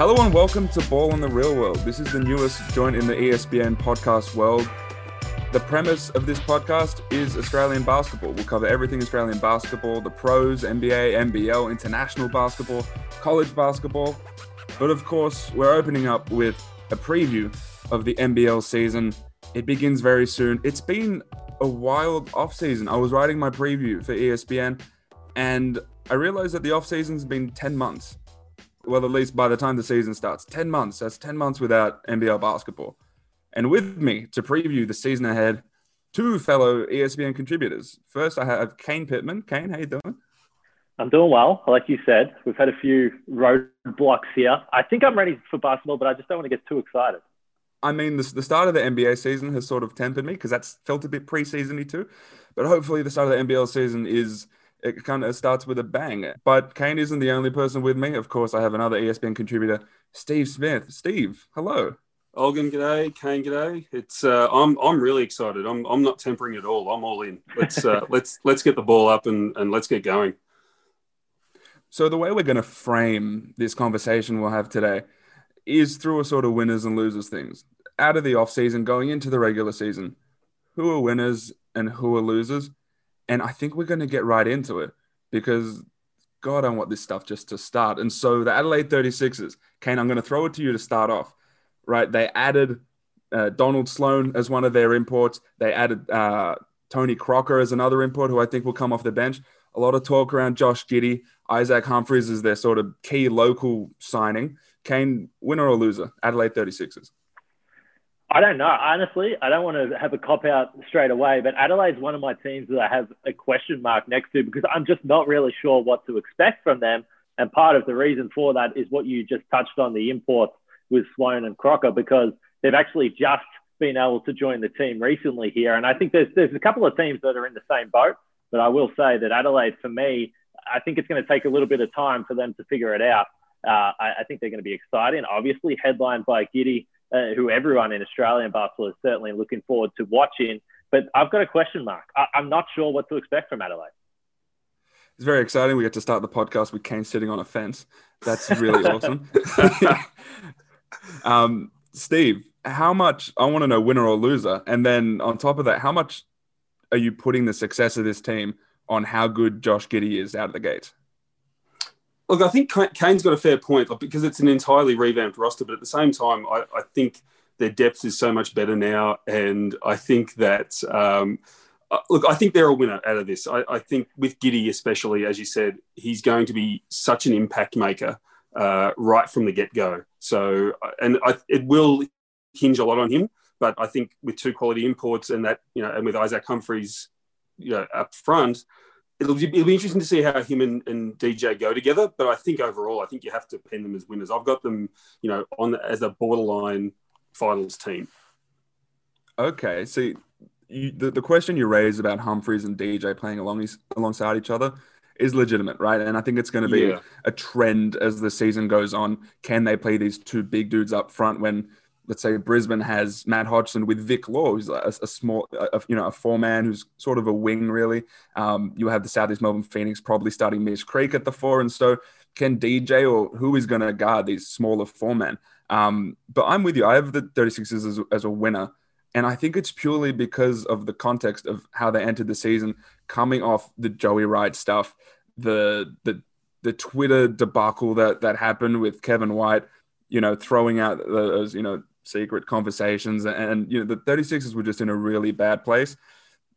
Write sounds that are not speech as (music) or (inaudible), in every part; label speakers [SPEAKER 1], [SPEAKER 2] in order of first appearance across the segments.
[SPEAKER 1] Hello and welcome to Ball in the Real World. This is the newest joint in the ESPN podcast world. The premise of this podcast is Australian basketball. We'll cover everything Australian basketball, the pros, NBA, NBL, international basketball, college basketball. But of course, we're opening up with a preview of the NBL season. It begins very soon. It's been a wild off season. I was writing my preview for ESPN and I realized that the off season's been 10 months well, at least by the time the season starts, 10 months. That's 10 months without NBL basketball. And with me to preview the season ahead, two fellow ESPN contributors. First, I have Kane Pittman. Kane, how you doing?
[SPEAKER 2] I'm doing well. Like you said, we've had a few roadblocks here. I think I'm ready for basketball, but I just don't want to get too excited.
[SPEAKER 1] I mean, the, the start of the NBA season has sort of tempered me because that's felt a bit preseasony too. But hopefully, the start of the NBL season is it kind of starts with a bang. But Kane isn't the only person with me. Of course, I have another ESPN contributor, Steve Smith. Steve, hello.
[SPEAKER 3] Olgun, g'day. Kane, g'day. It's uh, I'm I'm really excited. I'm I'm not tempering at all. I'm all in. Let's uh, (laughs) let's let's get the ball up and and let's get going.
[SPEAKER 1] So the way we're going to frame this conversation we'll have today is through a sort of winners and losers things. Out of the off season, going into the regular season, who are winners and who are losers? And I think we're going to get right into it because God, I want this stuff just to start. And so the Adelaide 36ers, Kane, I'm going to throw it to you to start off. Right? They added uh, Donald Sloan as one of their imports. They added uh, Tony Crocker as another import, who I think will come off the bench. A lot of talk around Josh Giddey. Isaac Humphries is their sort of key local signing. Kane, winner or loser? Adelaide 36ers.
[SPEAKER 2] I don't know. Honestly, I don't want to have a cop out straight away, but Adelaide's one of my teams that I have a question mark next to because I'm just not really sure what to expect from them. And part of the reason for that is what you just touched on the imports with Sloan and Crocker because they've actually just been able to join the team recently here. And I think there's there's a couple of teams that are in the same boat, but I will say that Adelaide, for me, I think it's going to take a little bit of time for them to figure it out. Uh, I, I think they're going to be exciting. Obviously, headlined by Giddey, uh, who everyone in Australian basketball is certainly looking forward to watching. But I've got a question mark. I, I'm not sure what to expect from Adelaide.
[SPEAKER 1] It's very exciting. We get to start the podcast with Kane sitting on a fence. That's (laughs) really awesome. (laughs) um, Steve, how much I want to know winner or loser, and then on top of that, how much are you putting the success of this team on how good Josh Giddey is out of the gate?
[SPEAKER 3] Look, I think Kane's got a fair point because it's an entirely revamped roster, but at the same time, I, I think their depth is so much better now, and I think that. Um, uh, look, I think they're a winner out of this. I, I, think with Giddey, especially as you said, he's going to be such an impact maker uh, right from the get go. So, and I, it will hinge a lot on him. But I think with two quality imports and that, you know, and with Isaac Humphries, you know, up front, it'll be, it'll be interesting to see how him and, and DJ go together. But I think overall, I think you have to pin them as winners. I've got them, you know, on as a borderline finals team.
[SPEAKER 1] Okay, see, you, the, the question you raised about Humphries and DJ playing along alongside each other is legitimate, right? And I think it's going to be
[SPEAKER 3] Yeah.
[SPEAKER 1] a trend as the season goes on. Can they play these two big dudes up front when, let's say, Brisbane has Matt Hodgson with Vic Law, who's a, a small, a, you know, a four man who's sort of a wing, really. Um, you have the Southeast Melbourne Phoenix probably starting Mitch Creek at the four, and so can DJ or who is going to guard these smaller four men? Um, but I'm with you. I have the 36ers as, as a winner. And I think it's purely because of the context of how they entered the season, coming off the Joey Wright stuff, the the the Twitter debacle that that happened with Kevin White, you know, throwing out those you know secret conversations, and you know the 36ers were just in a really bad place.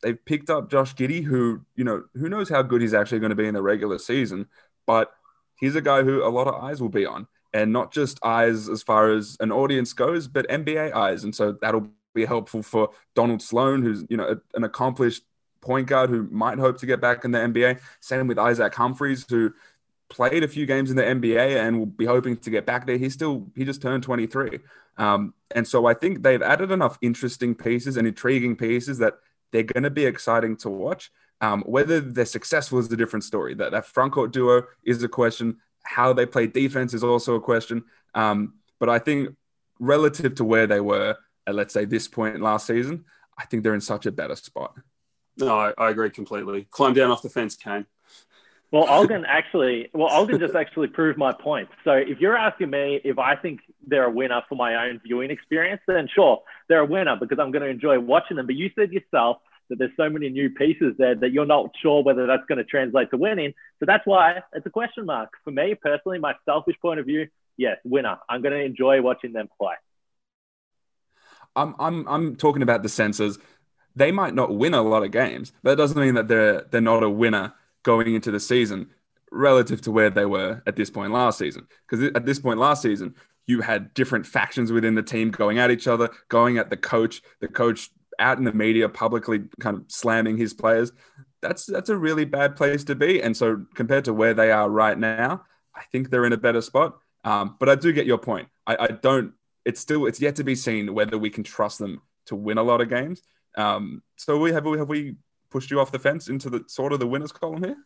[SPEAKER 1] They've picked up Josh Giddey, who you know who knows how good he's actually going to be in the regular season, but he's a guy who a lot of eyes will be on, and not just eyes as far as an audience goes, but NBA eyes, and so that'll be helpful for Donald Sloan, who's you know an accomplished point guard who might hope to get back in the NBA. Same with Isaac Humphries, who played a few games in the NBA and will be hoping to get back there. He's still he just turned 23, um, and so I think they've added enough interesting pieces and intriguing pieces that they're going to be exciting to watch. Um, whether they're successful is a different story. That that front court duo is a question. How they play defense is also a question. Um, but I think relative to where they were at let's say this point last season, I think they're in such a better spot.
[SPEAKER 3] No, I, I agree completely. Climb down off the fence, Kane.
[SPEAKER 2] Well, (laughs) Olgun actually, well, Olgun just actually proved my point. So if you're asking me if I think they're a winner for my own viewing experience, then sure, they're a winner because I'm going to enjoy watching them. But you said yourself that there's so many new pieces there that you're not sure whether that's going to translate to winning. So that's why it's a question mark. For me personally, my selfish point of view, yes, winner. I'm going to enjoy watching them play.
[SPEAKER 1] I'm, I'm, I'm talking about the senses. They might not win a lot of games, but it doesn't mean that they're, they're not a winner going into the season relative to where they were at this point last season. Because at this point last season, you had different factions within the team going at each other, going at the coach, the coach out in the media publicly kind of slamming his players. That's that's a really bad place to be. And so compared to where they are right now, I think they're in a better spot. Um, but I do get your point. I, I, don't. It's still it's yet to be seen whether we can trust them to win a lot of games. Um, so we have we have we pushed you off the fence into the sort of the winners column here?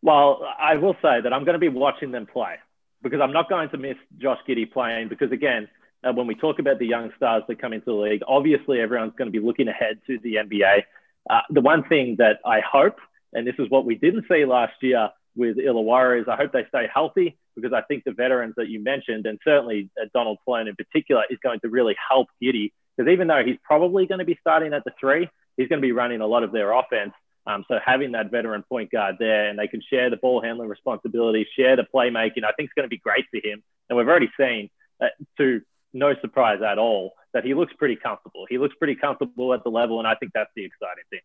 [SPEAKER 2] Well, I will say that I'm going to be watching them play because I'm not going to miss Josh Giddey playing because again, uh, when we talk about the young stars that come into the league, obviously everyone's going to be looking ahead to the NBA. Uh, the one thing that I hope, and this is what we didn't see last year with Illawarra, is I hope they stay healthy because I think the veterans that you mentioned, and certainly uh, Donald Sloan in particular, is going to really help Giddey because even though he's probably going to be starting at the three, he's going to be running a lot of their offense. Um, so having that veteran point guard there and they can share the ball handling responsibility, share the playmaking, I think is going to be great for him. And we've already seen, uh, to no surprise at all, that he looks pretty comfortable. He looks pretty comfortable at the level, and I think that's the exciting thing.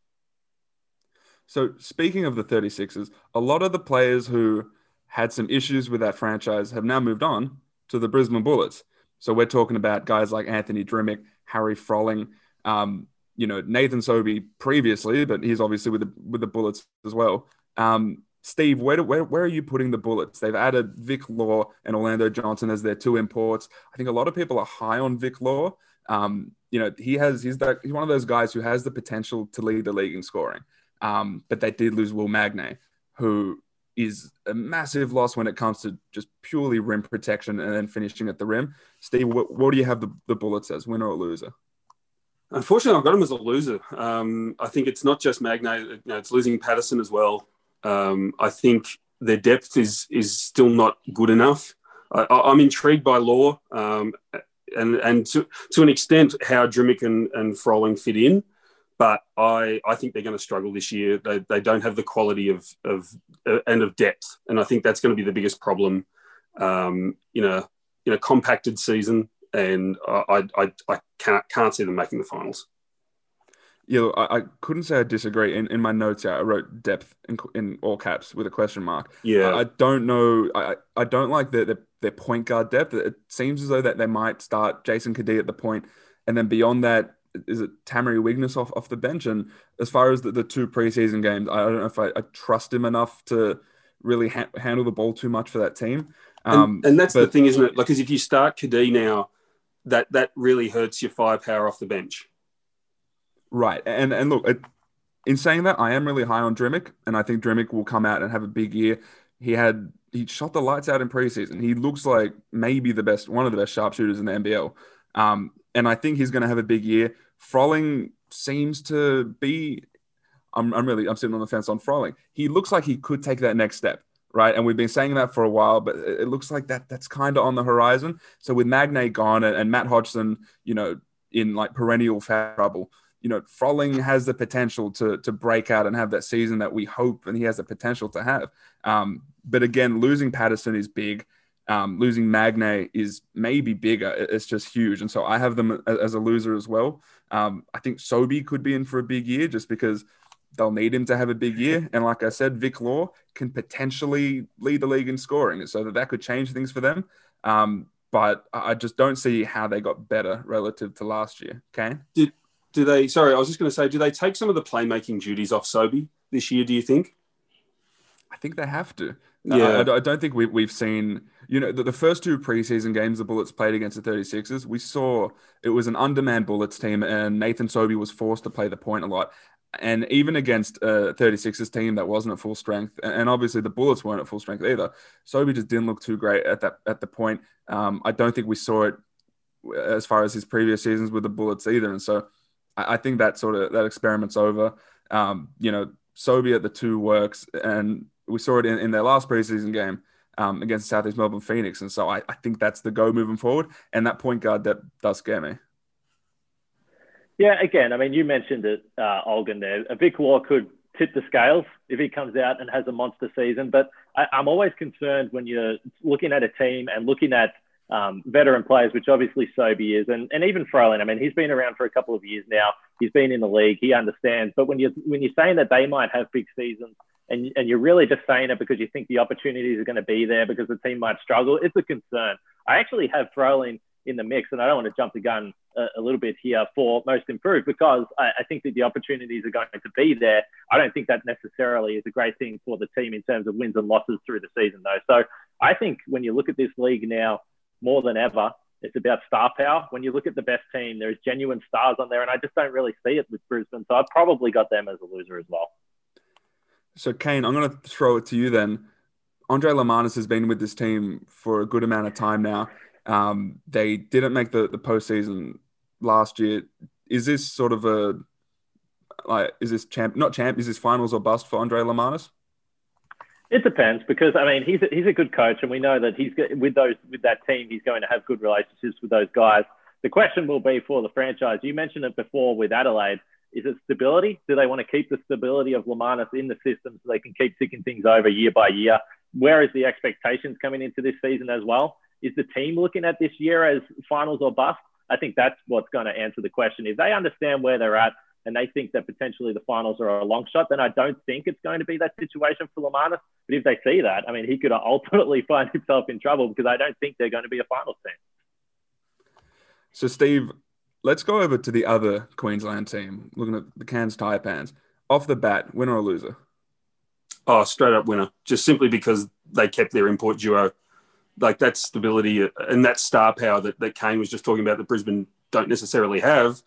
[SPEAKER 1] So speaking of the 36ers, a lot of the players who had some issues with that franchise have now moved on to the Brisbane Bullets. So we're talking about guys like Anthony Drmic, Harry Froling, um, you know Nathan Sobey previously, but he's obviously with the with the Bullets as well. Um, Steve, where, do, where where are you putting the Bullets? They've added Vic Law and Orlando Johnson as their two imports. I think a lot of people are high on Vic Law. Um, you know, he has he's that he's one of those guys who has the potential to lead the league in scoring. Um, but they did lose Will Magnay, who is a massive loss when it comes to just purely rim protection and then finishing at the rim. Steve, what, what do you have the, the Bullets as, winner or loser?
[SPEAKER 3] Unfortunately, I've got him as a loser. Um, I think it's not just Magnay; you know, it's losing Patterson as well. Um, I think their depth is is still not good enough. I, am intrigued by Law, um, and and to, to an extent how Drmic and, and Froling fit in, but I, I think they're going to struggle this year. They, they don't have the quality of of uh, and of depth, and I think that's going to be the biggest problem um, in a in a compacted season and I, I, I can't, can't see them making the finals.
[SPEAKER 1] Yeah, I, I couldn't say I disagree. In, in my notes, yeah, I wrote depth in, in all caps with a question mark.
[SPEAKER 3] Yeah,
[SPEAKER 1] I, I don't know. I, I don't like the, the, their point guard depth. It seems as though that they might start Jason Cadee at the point, and then beyond that, is it Tamuri Wigness off, off the bench? And as far as the, the two preseason games, I don't know if I, I trust him enough to really ha- handle the ball too much for that team.
[SPEAKER 3] Um, and, and, that's but, the thing, isn't it? Like, because if you start Cadee now, that that really hurts your firepower off the bench.
[SPEAKER 1] Right, and and look, in saying that, I am really high on Drmic, and I think Drmic will come out and have a big year. He had he shot the lights out in preseason. He looks like maybe the best, one of the best sharpshooters in the NBL. Um, and I think he's going to have a big year. Froling seems to be. I'm, I'm really I'm sitting on the fence on Froling. He looks like he could take that next step right? And we've been saying that for a while, but it looks like that that's kind of on the horizon. So with Magnay gone and, and Matt Hodgson, you know, in like perennial foul trouble, you know, Froling has the potential to to break out and have that season that we hope and he has the potential to have. Um, but again, losing Patterson is big. Um, losing Magnay is maybe bigger. It's just huge, and so I have them as a loser as well. Um, I think Sobey could be in for a big year just because they'll need him to have a big year. And like I said, Vic Law can potentially lead the league in scoring, so that that could change things for them. Um, but I just don't see how they got better relative to last year. Okay.
[SPEAKER 3] Did do they? Sorry, I was just going to say, do they take some of the playmaking duties off Sobey this year? Do you think?
[SPEAKER 1] I think they have to. Yeah. I, I don't think we, we've seen, you know, the, the, first two preseason games the Bullets played against the 36ers, we saw it was an undermanned Bullets team and Nathan Sobey was forced to play the point a lot and even against a 36ers team that wasn't at full strength, and obviously the Bullets weren't at full strength either. Sobey just didn't look too great at that at the point. Um, I don't think we saw it as far as his previous seasons with the Bullets either, and so I, I think that sort of that experiment's over. Um, you know, Sobey at the two works, and we saw it in, in their last preseason game um, against Southeast Melbourne Phoenix. And so I, I think that's the go moving forward. And that point guard that does scare me.
[SPEAKER 2] Yeah, again, I mean, you mentioned it, uh, Olgun there. A Vic Law could tip the scales if he comes out and has a monster season. But I, am always concerned when you're looking at a team and looking at um, veteran players, which obviously Sobey is, and, and even Froling. I mean, he's been around for a couple of years now. He's been in the league. He understands. But when you're, when you're saying that they might have big seasons, and and you're really just saying it because you think the opportunities are going to be there because the team might struggle, it's a concern. I actually have Froling in the mix, and I don't want to jump the gun a, a little bit here for most improved because I, I, think that the opportunities are going to be there. I don't think that necessarily is a great thing for the team in terms of wins and losses through the season, though. So I think when you look at this league now, more than ever, it's about star power. When you look at the best team, there's genuine stars on there, and I just don't really see it with Brisbane. So I've probably got them as a loser as well.
[SPEAKER 1] So Kane, I'm going to throw it to you then. Andre Lemanis has been with this team for a good amount of time now. Um, they didn't make the the postseason last year. Is this sort of a like is this champ not champ is this finals or bust for Andre Lemanis?
[SPEAKER 2] It depends because I mean he's a, he's a good coach and we know that he's with those with that team he's going to have good relationships with those guys. The question will be for the franchise. You mentioned it before with Adelaide. Is it stability? Do they want to keep the stability of Lemanis in the system so they can keep ticking things over year by year? Where is the expectations coming into this season as well? Is the team looking at this year as finals or bust? I think that's what's going to answer the question. If they understand where they're at and they think that potentially the finals are a long shot, then I don't think it's going to be that situation for Lemanis. But if they see that, I mean, he could (laughs) ultimately find himself in trouble because I don't think they're going to be a finals team.
[SPEAKER 1] So, Steve, let's go over to the other Queensland team, looking at the Cairns Taipans. Off the bat, winner or loser?
[SPEAKER 3] Oh, straight up winner. Just simply because they kept their import duo like that stability and that star power that, that Kane was just talking about that Brisbane don't necessarily have,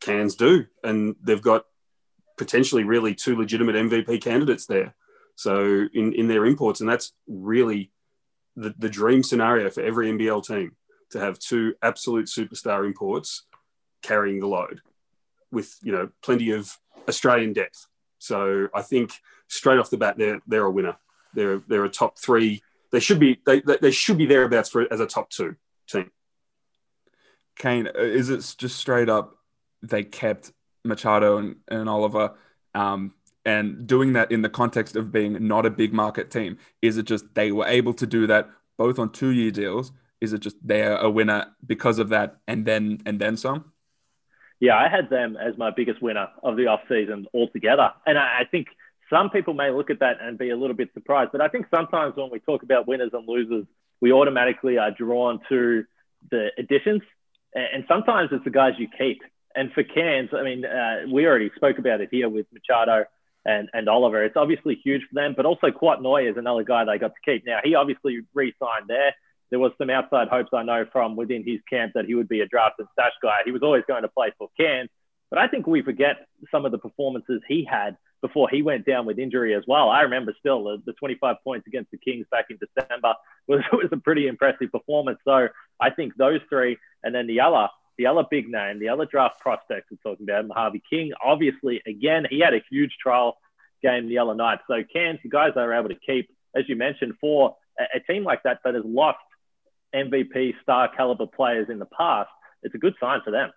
[SPEAKER 3] Cairns do. And they've got potentially really two legitimate MVP candidates there. So in, in their imports, and that's really the, the dream scenario for every NBL team to have two absolute superstar imports carrying the load with, you know, plenty of Australian depth. So I think straight off the bat, they're, they're a winner. They're, they're a top three they should be they, they should be thereabouts for as a top two team.
[SPEAKER 1] Kane, uh, is it just straight up they kept Machado and, and Oliver um, and doing that in the context of being not a big market team? Is it just they were able to do that both on two year deals? Is it just they're a winner because of that and then and then some?
[SPEAKER 2] Yeah, I had them as my biggest winner of the off season altogether. And I, I think some people may look at that and be a little bit surprised, but I think sometimes when we talk about winners and losers, we automatically are drawn to the additions, and sometimes it's the guys you keep. And for Cairns, I mean, uh, we already spoke about it here with Machado and, and Oliver. It's obviously huge for them, but also Kouat is another guy they got to keep. Now, he obviously re signed there. There was some outside hopes I know from within his camp that he would be a draft and stash guy. He was always going to play for Cairns, but I think we forget some of the performances he had before he went down with injury as well. I remember still the, the 25 points against the Kings back in December (laughs) was, was a pretty impressive performance. So I think those three, and then the other, the other big name, the other draft prospect we're talking about, Mojave King, obviously, again, he had a huge trial game the other night. So Cairns, the guys they were able to keep, as you mentioned, for a, a team like that that has lost MVP star caliber players in the past, it's a good sign for them.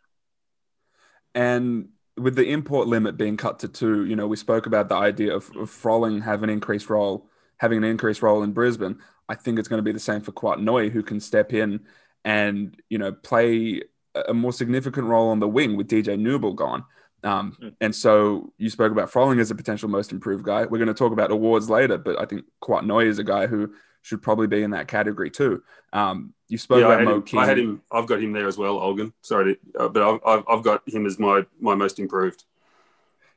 [SPEAKER 1] And with the import limit being cut to two, you know, we spoke about the idea of, of Froling having an increased role, having an increased role in Brisbane. I think it's going to be the same for Kouat who can step in and, you know, play a more significant role on the wing with DJ Newbill gone. Um, mm. And so you spoke about Froling as a potential most improved guy. We're going to talk about awards later, but I think Kouat is a guy who should probably be in that category too. Um, you spoke yeah, about Mo
[SPEAKER 3] him,
[SPEAKER 1] King.
[SPEAKER 3] I had him. I've got him there as well, Olgun. Sorry, to, uh, but I've, I've got him as my my most improved.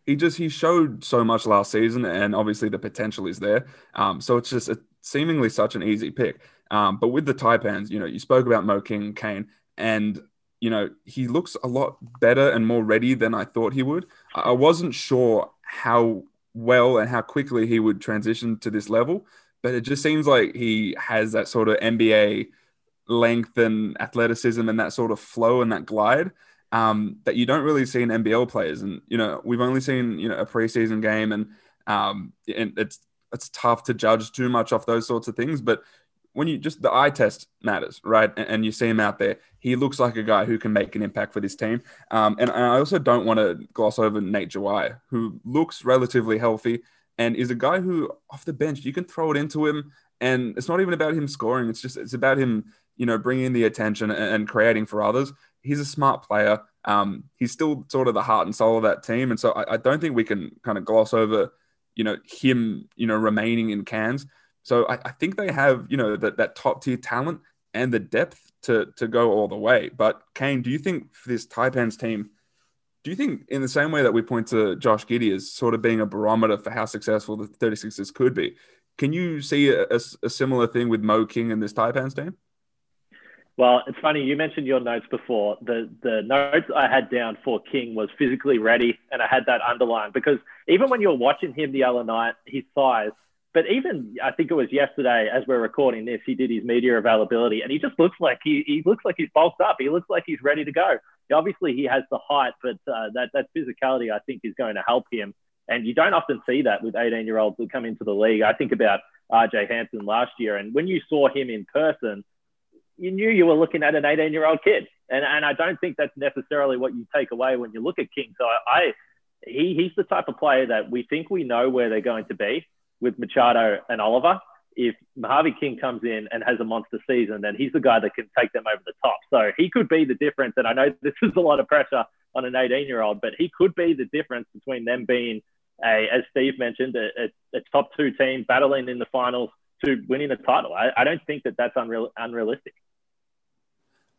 [SPEAKER 1] He just he showed so much last season, and obviously the potential is there. Um, so it's just a, seemingly such an easy pick. Um, but with the Taipans, you know, you spoke about Mo King, Kane, and you know he looks a lot better and more ready than I thought he would. I wasn't sure how well and how quickly he would transition to this level but it just seems like he has that sort of NBA length and athleticism and that sort of flow and that glide um, that you don't really see in NBL players. And you know, we've only seen you know a preseason game, and um, and it's it's tough to judge too much off those sorts of things. But when you just the eye test matters, right? And, and, you see him out there, he looks like a guy who can make an impact for this team. Um, and I also don't want to gloss over Nate Jawai, who looks relatively healthy and is a guy who off the bench you can throw it into him, and it's not even about him scoring. It's just it's about him, you know, bringing the attention and, creating for others. He's a smart player. Um, he's still sort of the heart and soul of that team, and so I, I don't think we can kind of gloss over, you know, him, you know, remaining in Cairns. So I, I think they have, you know, that, that top tier talent and the depth to, to go all the way. But Kane, do you think for this Taipans team, do you think in the same way that we point to Josh Giddey as sort of being a barometer for how successful the 36ers could be, can you see a, a, a similar thing with Mo King and this Taipans team?
[SPEAKER 2] Well, it's funny you mentioned your notes before. The the notes I had down for King was physically ready, and I had that underlined because even when you're watching him the other night, his size but even I think it was yesterday, as we're recording this, he did his media availability, and he just looks like he, he looks like he's bulked up. He looks like he's ready to go. Obviously, he has the height, but uh, that that physicality I think is going to help him. And you don't often see that with 18 year olds who come into the league. I think about RJ Hampton last year, and when you saw him in person, you knew you were looking at an 18 year old kid. And and I don't think that's necessarily what you take away when you look at King. So I, I he he's the type of player that we think we know where they're going to be with Machado and Oliver. If Mojave King comes in and has a monster season, then he's the guy that can take them over the top. So he could be the difference. And I know this is a lot of pressure on an 18 year old, but he could be the difference between them being a, as Steve mentioned, a, a, a top two team battling in the finals to winning a title. I, I don't think that that's unreal, unrealistic.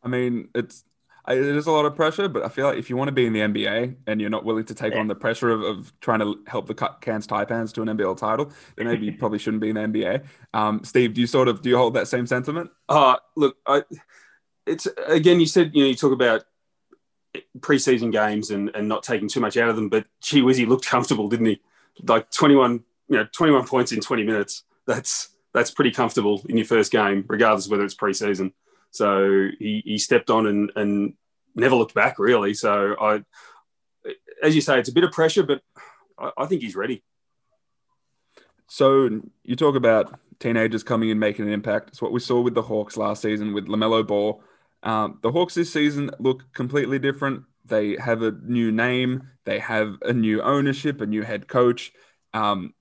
[SPEAKER 1] I mean, it's it is a lot of pressure, but I feel like if you want to be in the NBA and you're not willing to take yeah. on the pressure of, of trying to help the Cairns Taipans to an NBL title, then maybe you (laughs) probably shouldn't be in the NBA. Um, Steve, do you sort of do you hold that same sentiment?
[SPEAKER 3] Uh look, I, it's again, you said you know you talk about preseason games and, and not taking too much out of them, but gee whiz, he looked comfortable, didn't he? Like 21, you know, 21 points in 20 minutes. That's that's pretty comfortable in your first game, regardless whether it's preseason. So he, he stepped on and, and never looked back really. So I, as you say, it's a bit of pressure, but I, I think he's ready.
[SPEAKER 1] So you talk about teenagers coming in making an impact. It's what we saw with the Hawks last season with LaMelo Ball. Um, the Hawks this season look completely different. They have a new name. They have a new ownership, a new head coach. Um,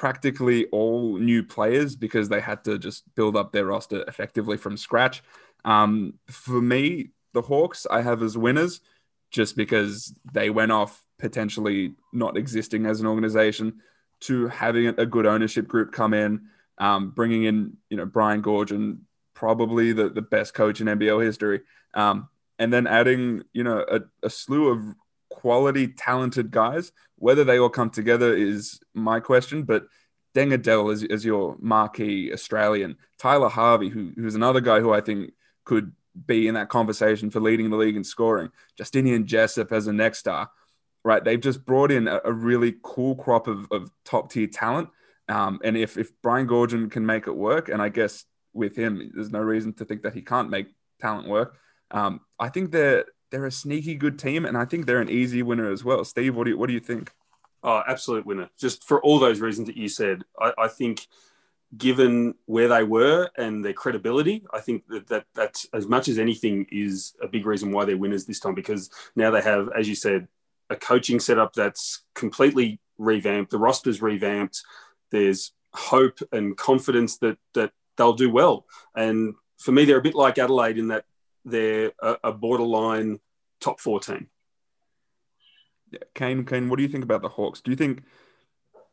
[SPEAKER 1] practically all new players because they had to just build up their roster effectively from scratch. Um, for me, the Hawks I have as winners just because they went off potentially not existing as an organization to having a good ownership group come in, um, bringing in you know Brian Goorjian, probably the, the best coach in NBL history, um, and then adding you know a, a slew of quality, talented guys. Whether they all come together is my question, but Deng Adel is, your marquee Australian. Tyler Harvey, who, who's another guy who I think could be in that conversation for leading the league in scoring. Justinian Jessup as a next star, right? They've just brought in a, a really cool crop of, of top tier talent. Um, and if, if Brian Goorjian can make it work, and I guess with him, there's no reason to think that he can't make talent work. Um, I think they're they're a sneaky good team, and I think they're an easy winner as well. Steve, what do you, what do you think?
[SPEAKER 3] Oh, absolute winner. Just for all those reasons that you said, I, I think given where they were and their credibility, I think that, that that's as much as anything is a big reason why they're winners this time because now they have, as you said, a coaching setup that's completely revamped. The roster's revamped. There's hope and confidence that that they'll do well. And for me, they're a bit like Adelaide in that they're a, a borderline top four team.
[SPEAKER 1] Yeah. Kane, Kane, what do you think about the Hawks? Do you think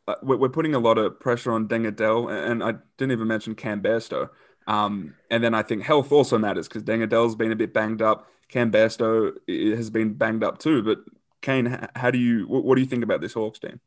[SPEAKER 1] uh, we're putting a lot of pressure on Deng Adel, and I didn't even mention Cam Bairstow. Um, and then I think health also matters because Deng Adel's been a bit banged up. Cam Bairstow has been banged up too. But Kane, how do you what do you think about this Hawks team?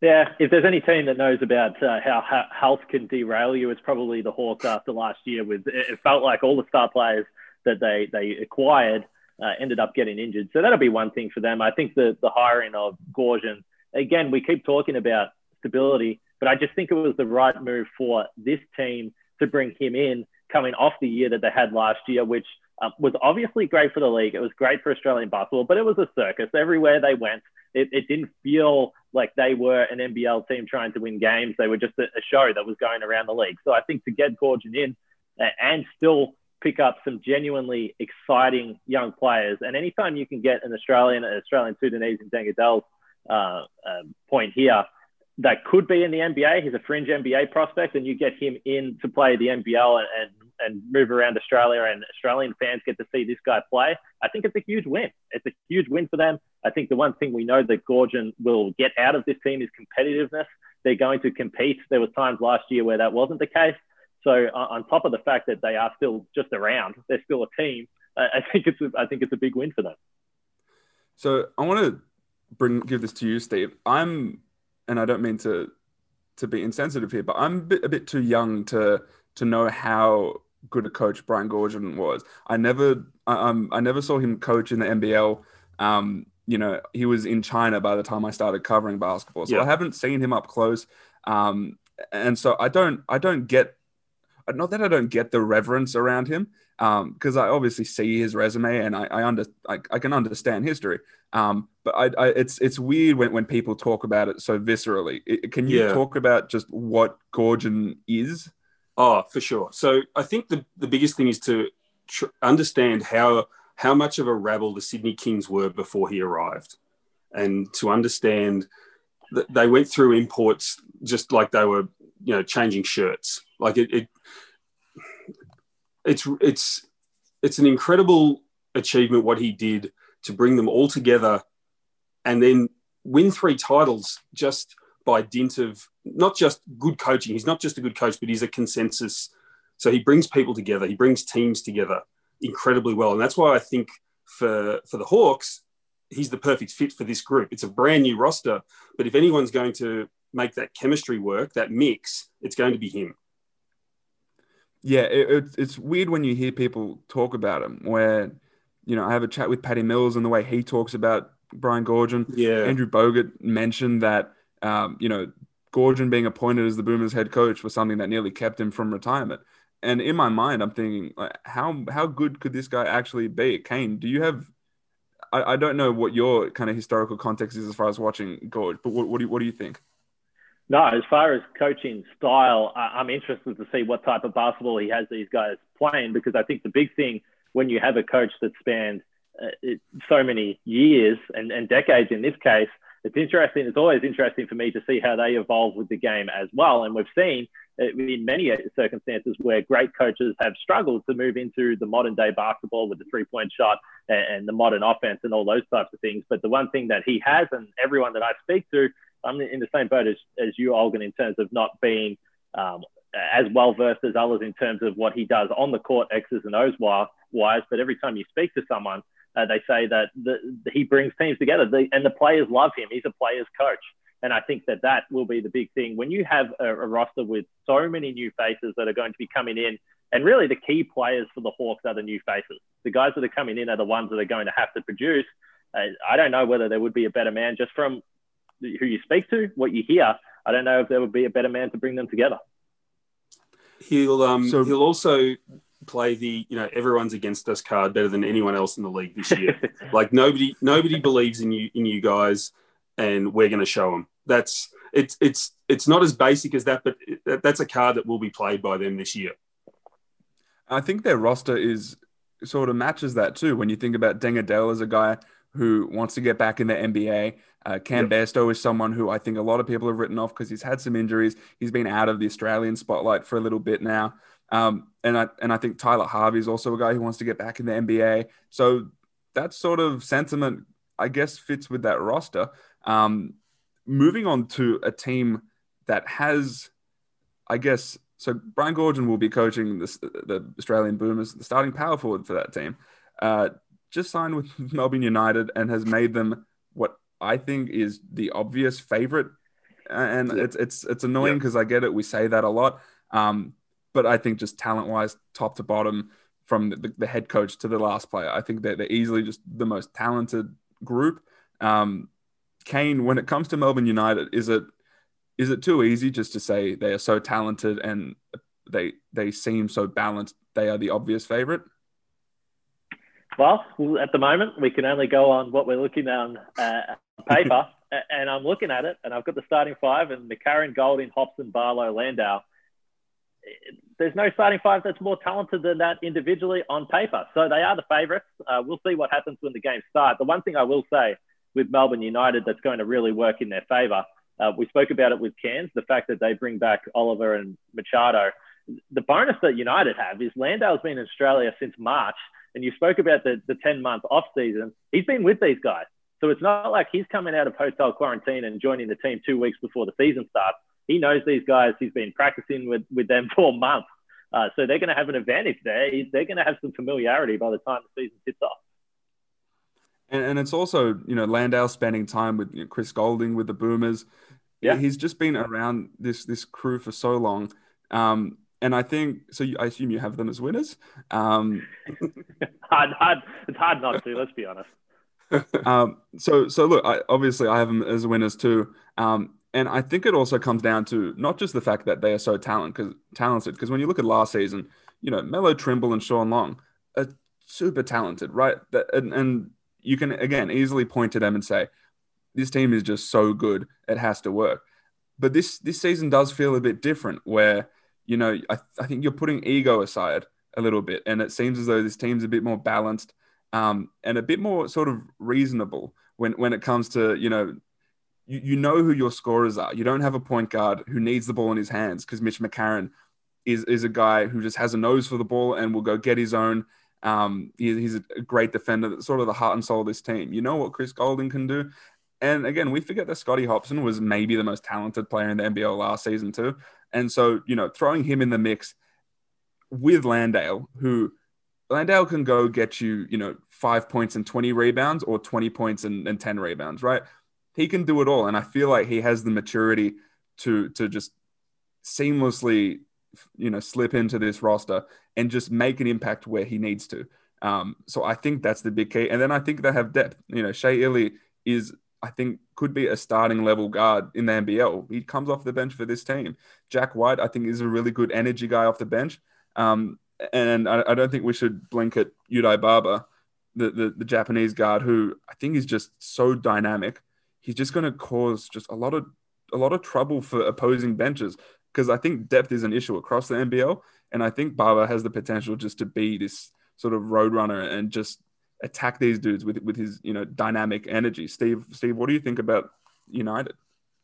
[SPEAKER 2] Yeah, if there's any team that knows about uh, how, how health can derail you, it's probably the Hawks after last year. With it felt like all the star players that they they acquired uh, ended up getting injured. So that'll be one thing for them. I think the the hiring of Goorjian again, we keep talking about stability, but I just think it was the right move for this team to bring him in coming off the year that they had last year, which um, was obviously great for the league. It was great for Australian basketball, but it was a circus everywhere they went. It, it didn't feel like they were an NBL team trying to win games. They were just a, a show that was going around the league. So I think to get Goorjian in and still pick up some genuinely exciting young players, and anytime you can get an Australian, an Australian Sudanese in Deng Adel's uh, uh, point here, that could be in the NBA. He's a fringe NBA prospect, and you get him in to play the NBL and, and, and move around Australia, and Australian fans get to see this guy play. I think it's a huge win. It's a huge win for them. I think the one thing we know that Goorjian will get out of this team is competitiveness. They're going to compete. There was times last year where that wasn't the case. So on top of the fact that they are still just around, they're still a team. I think it's a, I think it's a big win for them.
[SPEAKER 1] So I want to bring give this to you, Steve. I'm and I don't mean to to be insensitive here, but I'm a bit, a bit too young to to know how good a coach Brian Goorjian was. I never I, um, I never saw him coach in the NBL. Um, you know, he was in China by the time I started covering basketball, so yeah. I haven't seen him up close. Um, and so I don't I don't get not that I don't get the reverence around him because um, I obviously see his resume and I, I under I, I, can understand history. Um, but I, I, it's it's weird when, when people talk about it so viscerally. It, can you yeah. talk about just what Goorjian is?
[SPEAKER 3] Oh, for sure. So I think the, the biggest thing is to tr- understand how how much of a rabble the Sydney Kings were before he arrived, and to understand that they went through imports just like they were, you know, changing shirts. Like it, it it's it's it's an incredible achievement what he did to bring them all together and then win three titles just by dint of not just good coaching. He's not just a good coach, but he's a consensus. So he brings people together. He brings teams together incredibly well, and that's why I think for for the Hawks, he's the perfect fit for this group. It's a brand new roster, but if anyone's going to make that chemistry work, that mix, it's going to be him
[SPEAKER 1] yeah, it, it's it's weird when you hear people talk about him. Where you know, I have a chat with Patty Mills and the way he talks about Brian Goorjian.
[SPEAKER 3] Yeah,
[SPEAKER 1] Andrew Bogut mentioned that um, you know Goorjian being appointed as the Boomers head coach was something that nearly kept him from retirement. And in my mind, I'm thinking, like, how how good could this guy actually be? Kane, do you have? I, I don't know what your kind of historical context is as far as watching Gorge, but what, what do you, what do you think?
[SPEAKER 2] No, as far as coaching style, I'm interested to see what type of basketball he has these guys playing because I think the big thing when you have a coach that spans uh, so many years and, and decades in this case, it's interesting. It's always interesting for me to see how they evolve with the game as well. And we've seen uh, in many circumstances where great coaches have struggled to move into the modern day basketball with the three point shot and, the modern offense and all those types of things. But the one thing that he has, and everyone that I speak to, I'm in the same boat as, as you, Olgun, in terms of not being um, as well versed as others in terms of what he does on the court, X's and O's wise. But every time you speak to someone, uh, they say that the, the, he brings teams together the, and the players love him. He's a player's coach. And I think that that will be the big thing. When you have a, a roster with so many new faces that are going to be coming in, and really the key players for the Hawks are the new faces. The guys that are coming in are the ones that are going to have to produce. Uh, I don't know whether there would be a better man just from who you speak to, what you hear. I don't know if there would be a better man to bring them together.
[SPEAKER 3] He'll um, so, he'll also play the you know everyone's against us card better than anyone else in the league this year. (laughs) like nobody nobody believes in you in you guys, and we're going to show them. That's it's it's it's not as basic as that, but it, that's a card that will be played by them this year.
[SPEAKER 1] I think their roster is sort of matches that too. When you think about Deng Adel as a guy who wants to get back in the NBA, uh, Cam yep. Bairstow is someone who I think a lot of people have written off because he's had some injuries. He's been out of the Australian spotlight for a little bit now. Um, and I and I think Tyler Harvey is also a guy who wants to get back in the NBA. So that sort of sentiment, I guess, fits with that roster. Um, moving on to a team that has, I guess, so Brian Goorjian will be coaching the, the Australian Boomers, the starting power forward for that team. Uh, just signed with (laughs) Melbourne United and has made them I think is the obvious favorite, and yeah. it's it's it's annoying because yeah. I get it. We say that a lot, um, but I think just talent wise, top to bottom, from the, the, head coach to the last player, I think they're, they're easily just the most talented group. Um, Kane, when it comes to Melbourne United, is it is it too easy just to say they are so talented and they they seem so balanced? They are the obvious favorite.
[SPEAKER 2] Well, at the moment, we can only go on what we're looking on uh, paper, (laughs) and I'm looking at it, and I've got the starting five, and McCarron, Goulding, Hopson, Barlow, Landale. There's no starting five that's more talented than that individually on paper. So they are the favourites. Uh, we'll see what happens when the games start. The one thing I will say with Melbourne United that's going to really work in their favour, uh, we spoke about it with Cairns, the fact that they bring back Oliver and Machado. The bonus that United have is Landale's been in Australia since March, and you spoke about the, the 10 month off season. He's been with these guys. So it's not like he's coming out of hotel quarantine and joining the team two weeks before the season starts. He knows these guys. He's been practicing with, with them (laughs) for months. Uh, so they're going to have an advantage there. They're going to have some familiarity by the time the season kicks off.
[SPEAKER 1] And, and it's also, you know, Landale spending time with you know, Chris Goulding, with the Boomers. Yeah. He's just been around this this crew for so long. Um, and I think so. You, I assume you have them as winners. Um, (laughs)
[SPEAKER 2] hard, hard. It's hard not to. Let's be honest.
[SPEAKER 1] Um, so, so look, I, obviously I have them as winners too. Um, and I think it also comes down to not just the fact that they are so talent, cause, talented, because when you look at last season, you know, Melo Trimble and Shawn Long are super talented, right? And, and you can, again, easily point to them and say, this team is just so good, it has to work. But this, this season does feel a bit different where, you know, I, I think you're putting ego aside a little bit. And it seems as though this team's a bit more balanced um, and a bit more sort of reasonable when, when it comes to, you know, you, you know who your scorers are. You don't have a point guard who needs the ball in his hands because Mitch McCarron is, is a guy who just has a nose for the ball and will go get his own. Um, he, he's a great defender, that's sort of the heart and soul of this team. You know what Chris Goulding can do. And again, we forget that Scotty Hopson was maybe the most talented player in the NBL last season, too. And so, you know, throwing him in the mix with Landale, who Landale can go get you, you know, five points and 20 rebounds or 20 points and, and 10 rebounds, right? He can do it all. And I feel like he has the maturity to to just seamlessly, you know, slip into this roster and just make an impact where he needs to. Um, so I think that's the big key. And then I think they have depth. You know, Shea Ili is, I think, could be a starting level guard in the NBL. He comes off the bench for this team. Jack White, I think, is a really good energy guy off the bench. Um, and I, I, don't think we should blink at Yudai Baba, the, the, the Japanese guard, who I think is just so dynamic. He's just going to cause just a lot of a lot of trouble for opposing benches because I think depth is an issue across the NBL, and I think Baba has the potential just to be this sort of roadrunner and just attack these dudes with with his you know dynamic energy. Steve, Steve, what do you think about United?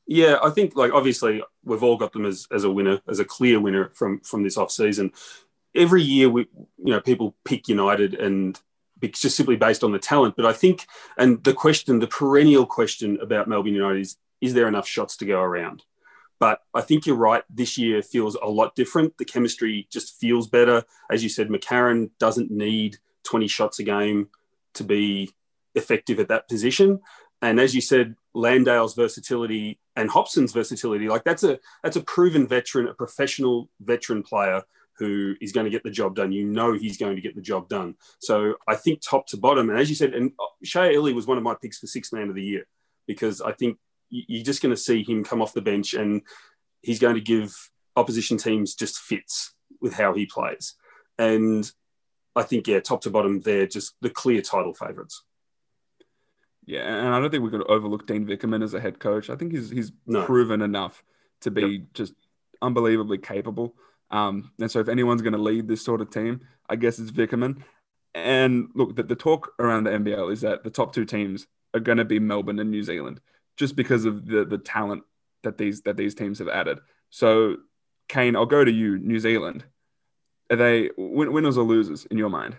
[SPEAKER 3] Yeah, I think like obviously we've all got them as, as a winner, as a clear winner from from this off season every year we you know people pick United and it's just simply based on the talent. But I think and the question, the perennial question about Melbourne United is is there enough shots to go around? But I think you're right. This year feels a lot different. The chemistry just feels better. As you said, McCarron doesn't need 20 shots a game to be effective at that position. And as you said, Landale's versatility and Hopson's versatility, like that's a that's a proven veteran, a professional veteran player who is going to get the job done. You know he's going to get the job done. So I think top to bottom, and as you said, and Shea Ili was one of my picks for sixth man of the year because I think you're just going to see him come off the bench and he's going to give opposition teams just fits with how he plays. And I think, yeah, top to bottom, they're just the clear title favourites.
[SPEAKER 1] Yeah, and I don't think we could overlook Dean Vickerman as a head coach. I think he's he's no. proven enough to be yep. just unbelievably capable. Um, and so if anyone's going to lead this sort of team, I guess it's Vickerman. And look, the, the talk around the NBL is that the top two teams are going to be Melbourne and New Zealand, just because of the the talent that these that these teams have added. So, Kane, I'll go to you. New Zealand, are they winners or losers in your mind?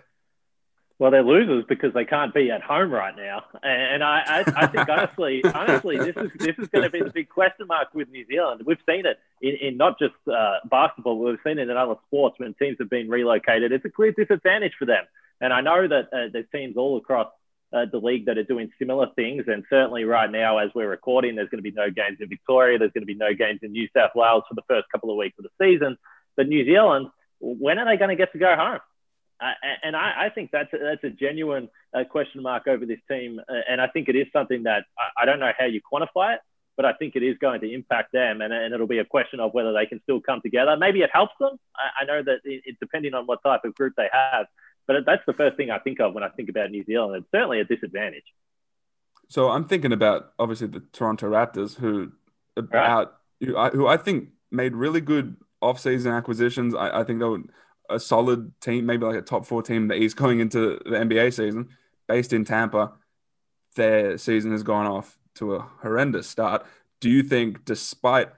[SPEAKER 2] Well, they're losers because they can't be at home right now, and I, I, I think honestly, (laughs) honestly, this is this is going to be the big question mark with New Zealand. We've seen it in, in not just uh, basketball, we've seen it in other sports when teams have been relocated. It's a clear disadvantage for them, and I know that uh, there's teams all across uh, the league that are doing similar things, and certainly right now, as we're recording, there's going to be no games in Victoria, there's going to be no games in New South Wales for the first couple of weeks of the season. But New Zealand, when are they going to get to go home? Uh, and I, I, think that's a, that's a genuine uh, question mark over this team, uh, and I think it is something that I, I, don't know how you quantify it, but I think it is going to impact them, and, and it'll be a question of whether they can still come together. Maybe it helps them. I, I know that it, it, depending on what type of group they have, but that's the first thing I think of when I think about New Zealand. It's certainly a disadvantage.
[SPEAKER 1] So I'm thinking about obviously the Toronto Raptors, who about right. who, I, who I think made really good off-season acquisitions. I, I think they were a solid team, maybe like a top four team the East going into the NBA season, based in Tampa. Their season has gone off to a horrendous start. Do you think, despite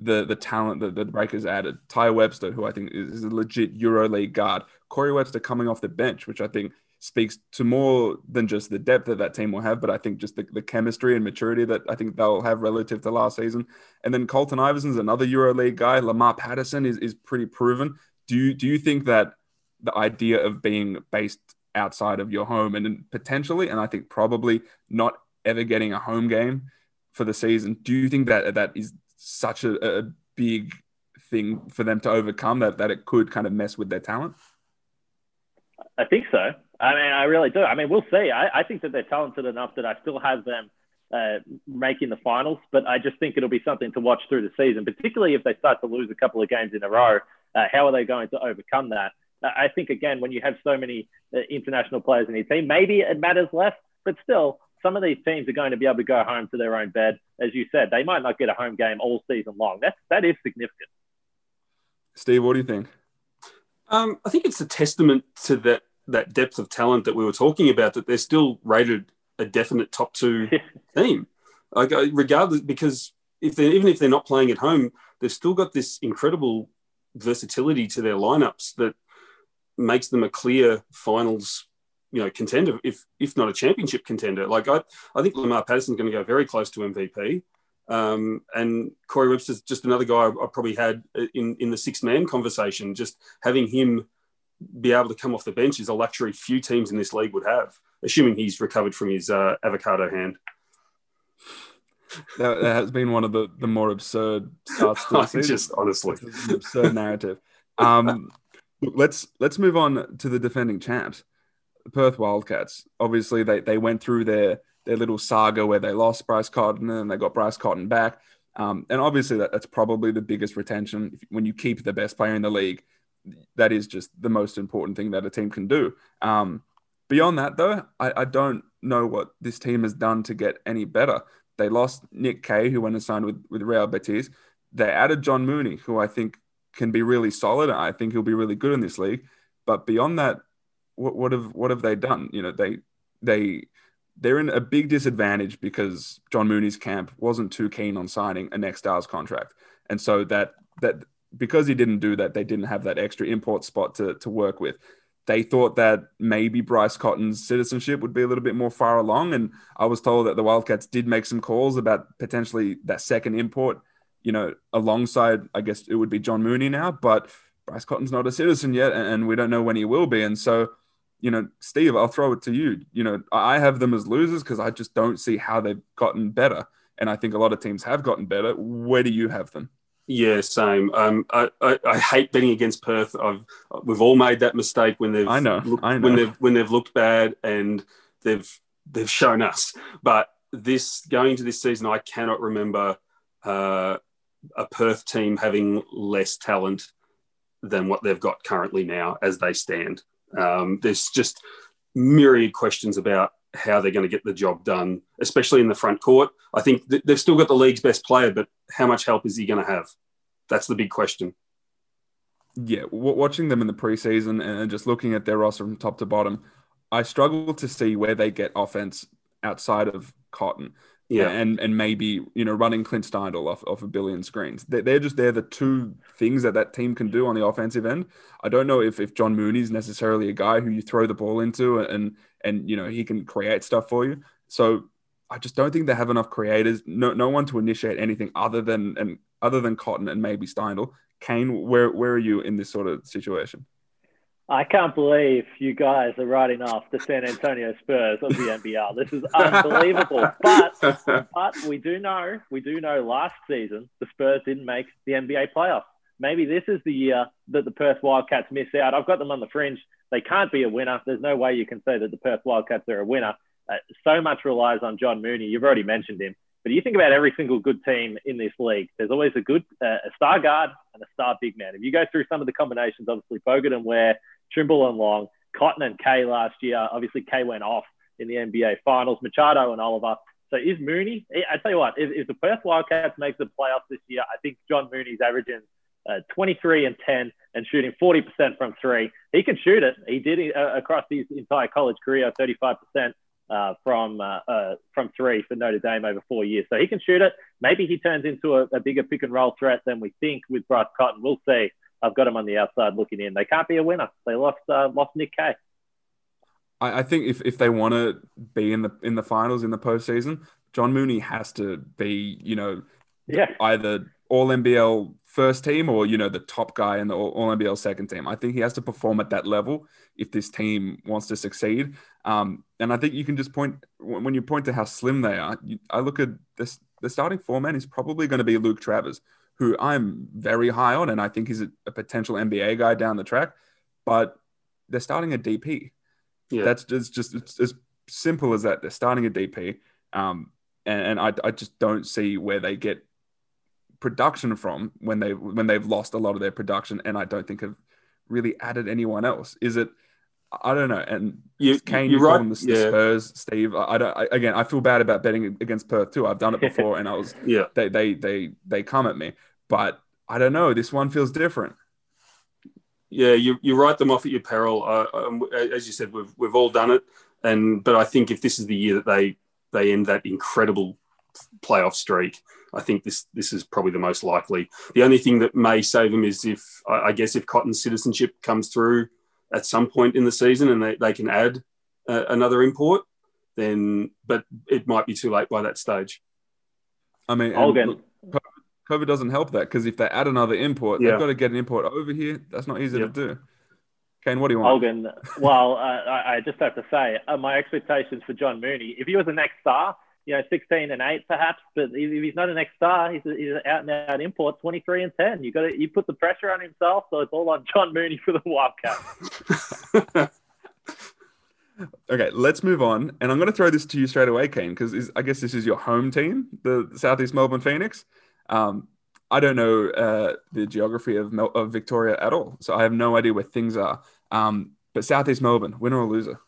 [SPEAKER 1] the the talent that the Breakers added, Tai Webster, who I think is a legit EuroLeague guard, Corey Webster coming off the bench, which I think speaks to more than just the depth that that team will have, but I think just the, the chemistry and maturity that I think they'll have relative to last season. And then Colton Iverson's another EuroLeague guy. Lamar Patterson is, is pretty proven. Do you do you think that the idea of being based outside of your home and potentially, and I think probably not ever getting a home game for the season, do you think that that is such a, a big thing for them to overcome that that it could kind of mess with their talent?
[SPEAKER 2] I think so. I mean, I really do. I mean, we'll see. I, I think that they're talented enough that I still have them uh, making the finals, but I just think it'll be something to watch through the season, particularly if they start to lose a couple of games in a row. Uh, how are they going to overcome that? I think, again, when you have so many uh, international players in your team, maybe it matters less, but still, some of these teams are going to be able to go home to their own bed. As you said, they might not get a home game all season long. That's, that is significant.
[SPEAKER 1] Steve, what do you think?
[SPEAKER 3] Um, I think it's a testament to that that depth of talent that we were talking about that they're still rated a definite top two (laughs) team. Like uh, regardless, because if they even if they're not playing at home, they've still got this incredible versatility to their lineups that makes them a clear finals you know contender if if not a championship contender. Like i i think lamar patterson's going to go very close to mvp um, and corey webster's just another guy I, probably had in in the six man conversation. Just having him be able to come off the bench is a luxury few teams in this league would have, assuming he's recovered from his uh, avocado hand.
[SPEAKER 1] That, that, has been one of the, the more absurd starts to (laughs) the season.
[SPEAKER 3] Just honestly,
[SPEAKER 1] absurd narrative. Um, let's let's move on to the defending champs, the Perth Wildcats. Obviously, they they went through their their little saga where they lost Bryce Cotton and they got Bryce Cotton back. Um, and obviously, that, that's probably the biggest retention when you keep the best player in the league that is just the most important thing that a team can do. Um, beyond that, though, I, I, don't know what this team has done to get any better. They lost Nick Kay, who went and signed with, with Real Betis. They added John Mooney, who I think can be really solid. I think he'll be really good in this league. But beyond that, what, what have what have they done? You know, they they they're in a big disadvantage because John Mooney's camp wasn't too keen on signing a next stars contract, and so that that because he didn't do that, they didn't have that extra import spot to, to work with. They thought that maybe Bryce Cotton's citizenship would be a little bit more far along. And I was told that the Wildcats did make some calls about potentially that second import, you know, alongside, I guess it would be John Mooney now, but Bryce Cotton's not a citizen yet, and we don't know when he will be. And so, you know, Steve, I'll throw it to you. You know, I have them as losers because I just don't see how they've gotten better. And I think a lot of teams have gotten better. Where do you have them?
[SPEAKER 3] Yeah, same. Um, I, I, I, hate betting against Perth. I've we've all made that mistake when they've
[SPEAKER 1] I know,
[SPEAKER 3] looked,
[SPEAKER 1] I know.
[SPEAKER 3] when they've when they've looked bad and they've they've shown us. But this going into this season, I cannot remember uh, a Perth team having less talent than what they've got currently now as they stand. Um, there's just myriad questions about how they're going to get the job done, especially in the front court. I think th- they've still got the league's best player, but how much help is he going to have? That's the big question.
[SPEAKER 1] Yeah, w- watching them in the preseason and just looking at their roster from top to bottom, I struggle to see where they get offense outside of Cotton.
[SPEAKER 3] Yeah,
[SPEAKER 1] and and maybe you know running Clint Steindl off, off a billion screens. They're, just they're the two things that that team can do on the offensive end. I don't know if if John Mooney's necessarily a guy who you throw the ball into and and you know he can create stuff for you. So I just don't think they have enough creators. No no one to initiate anything other than and other than Cotton and maybe Steindl. Kane, where where are you in this sort of situation?
[SPEAKER 2] I can't believe you guys are writing off the San Antonio Spurs of the NBL. This is unbelievable. (laughs) but but we do know we do know last season the Spurs didn't make the NBA playoffs. Maybe this is the year that the Perth Wildcats miss out. I've got them on the fringe. They can't be a winner. There's no way you can say that the Perth Wildcats are a winner. Uh, so much relies on John Mooney. You've already mentioned him. But you think about every single good team in this league, there's always a good uh, a star guard and a star big man. If you go through some of the combinations, obviously Bogut and Ware, Trimble and Long, Cotton and Kay last year. Obviously, Kay went off in the NBL Finals, Machado and Oliver. So is Mooney? I tell you what, if, if the Perth Wildcats make the playoffs this year, I think John Mooney's averaging uh, 23 and 10 and shooting 40% from three. He can shoot it. He did uh, across his entire college career, 35% uh, from uh, uh, from three for Notre Dame over four years. So he can shoot it. Maybe he turns into a, a bigger pick and roll threat than we think with Bryce Cotton. We'll see. I've got them on the outside looking in. They can't be a winner. They lost uh, lost Nick Kay.
[SPEAKER 1] I, I think if, if they want to be in the in the finals in the postseason, John Mooney has to be, you know,
[SPEAKER 2] yeah.
[SPEAKER 1] either all NBL first team or you know the top guy in the all NBL second team. I think he has to perform at that level if this team wants to succeed. Um, and I think you can just point when you point to how slim they are. You, I look at this. The starting four man is probably going to be Luke Travers, who I'm very high on, and I think he's a, a potential NBA guy down the track. But they're starting a DP. Yeah. That's just just it's as simple as that. They're starting a DP. Um, and, and I, I just don't see where they get production from when they when they've lost a lot of their production, and I don't think have really added anyone else. Is it? I don't know. And you, Kane, you're right. The, yeah. Spurs, Steve. I don't. I, again, I feel bad about betting against Perth too. I've done it before, and I was. (laughs)
[SPEAKER 3] yeah.
[SPEAKER 1] They they they they come at me, but I don't know. This one feels different.
[SPEAKER 3] Yeah, you, you write them off at your peril. Uh, as you said, we've we've all done it, and but I think if this is the year that they they end that incredible playoff streak. I think this this is probably the most likely. The only thing that may save them is if I guess if Cotton's citizenship comes through at some point in the season and they, they can add uh, another import, then but it might be too late by that stage.
[SPEAKER 1] I mean, look, COVID doesn't help that because if they add another import, yeah. they've got to get an import over here. That's not easy to do. Kane, what do you want?
[SPEAKER 2] Olgun, well, uh, I, I, just have to say, uh, my expectations for John Mooney, if he was the next star, you know, 16 and 8 perhaps, but if he's not an next star, he's, a, he's an out and out import, 23 and 10. You got to, you put the pressure on himself, so it's all on John Mooney for the Wildcats. (laughs)
[SPEAKER 1] okay, let's move on. And I'm going to throw this to you straight away, Kane, because I guess this is your home team, the Southeast Melbourne Phoenix. Um, I don't know uh, the geography of, Mel- of Victoria at all, so I have no idea where things are. Um, but Southeast Melbourne, winner or loser?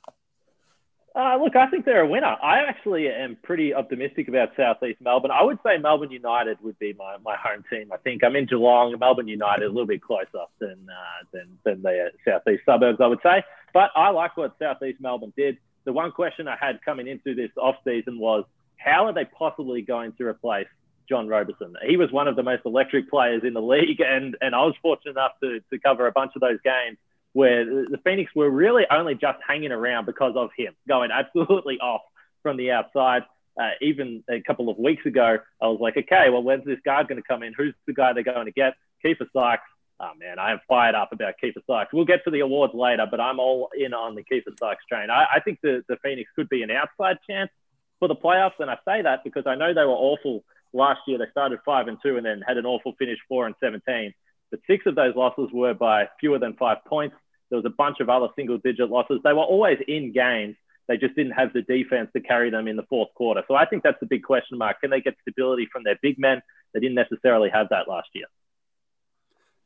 [SPEAKER 2] Uh, look, I think they're a winner. I actually am pretty optimistic about Southeast Melbourne. I would say Melbourne United would be my, my home team. I think I'm in Geelong. Melbourne United a little bit closer than uh, than than the southeast suburbs, I would say. But I like what Southeast Melbourne did. The one question I had coming into this off season was how are they possibly going to replace John Roberson. He was one of the most electric players in the league, and and I was fortunate enough to, to cover a bunch of those games where the Phoenix were really only just hanging around because of him, going (laughs) absolutely off from the outside. Uh, even a couple of weeks ago, I was like, okay, well, when's this guard going to come in? Who's the guy they're going to get? Keifer Sykes. Oh man, I am fired up about Keifer Sykes. We'll get to the awards later, but I'm all in on the Keifer Sykes train. I, I think the, the Phoenix could be an outside chance for the playoffs, and I say that because I know they were awful last year. They started five and two, and then had an awful finish, four and seventeen. But six of those losses were by fewer than five points. There was a bunch of other single digit losses. They were always in games. They just didn't have the defense to carry them in the fourth quarter. So I think that's the big question mark. Can they get stability from their big men? They didn't necessarily have that last year.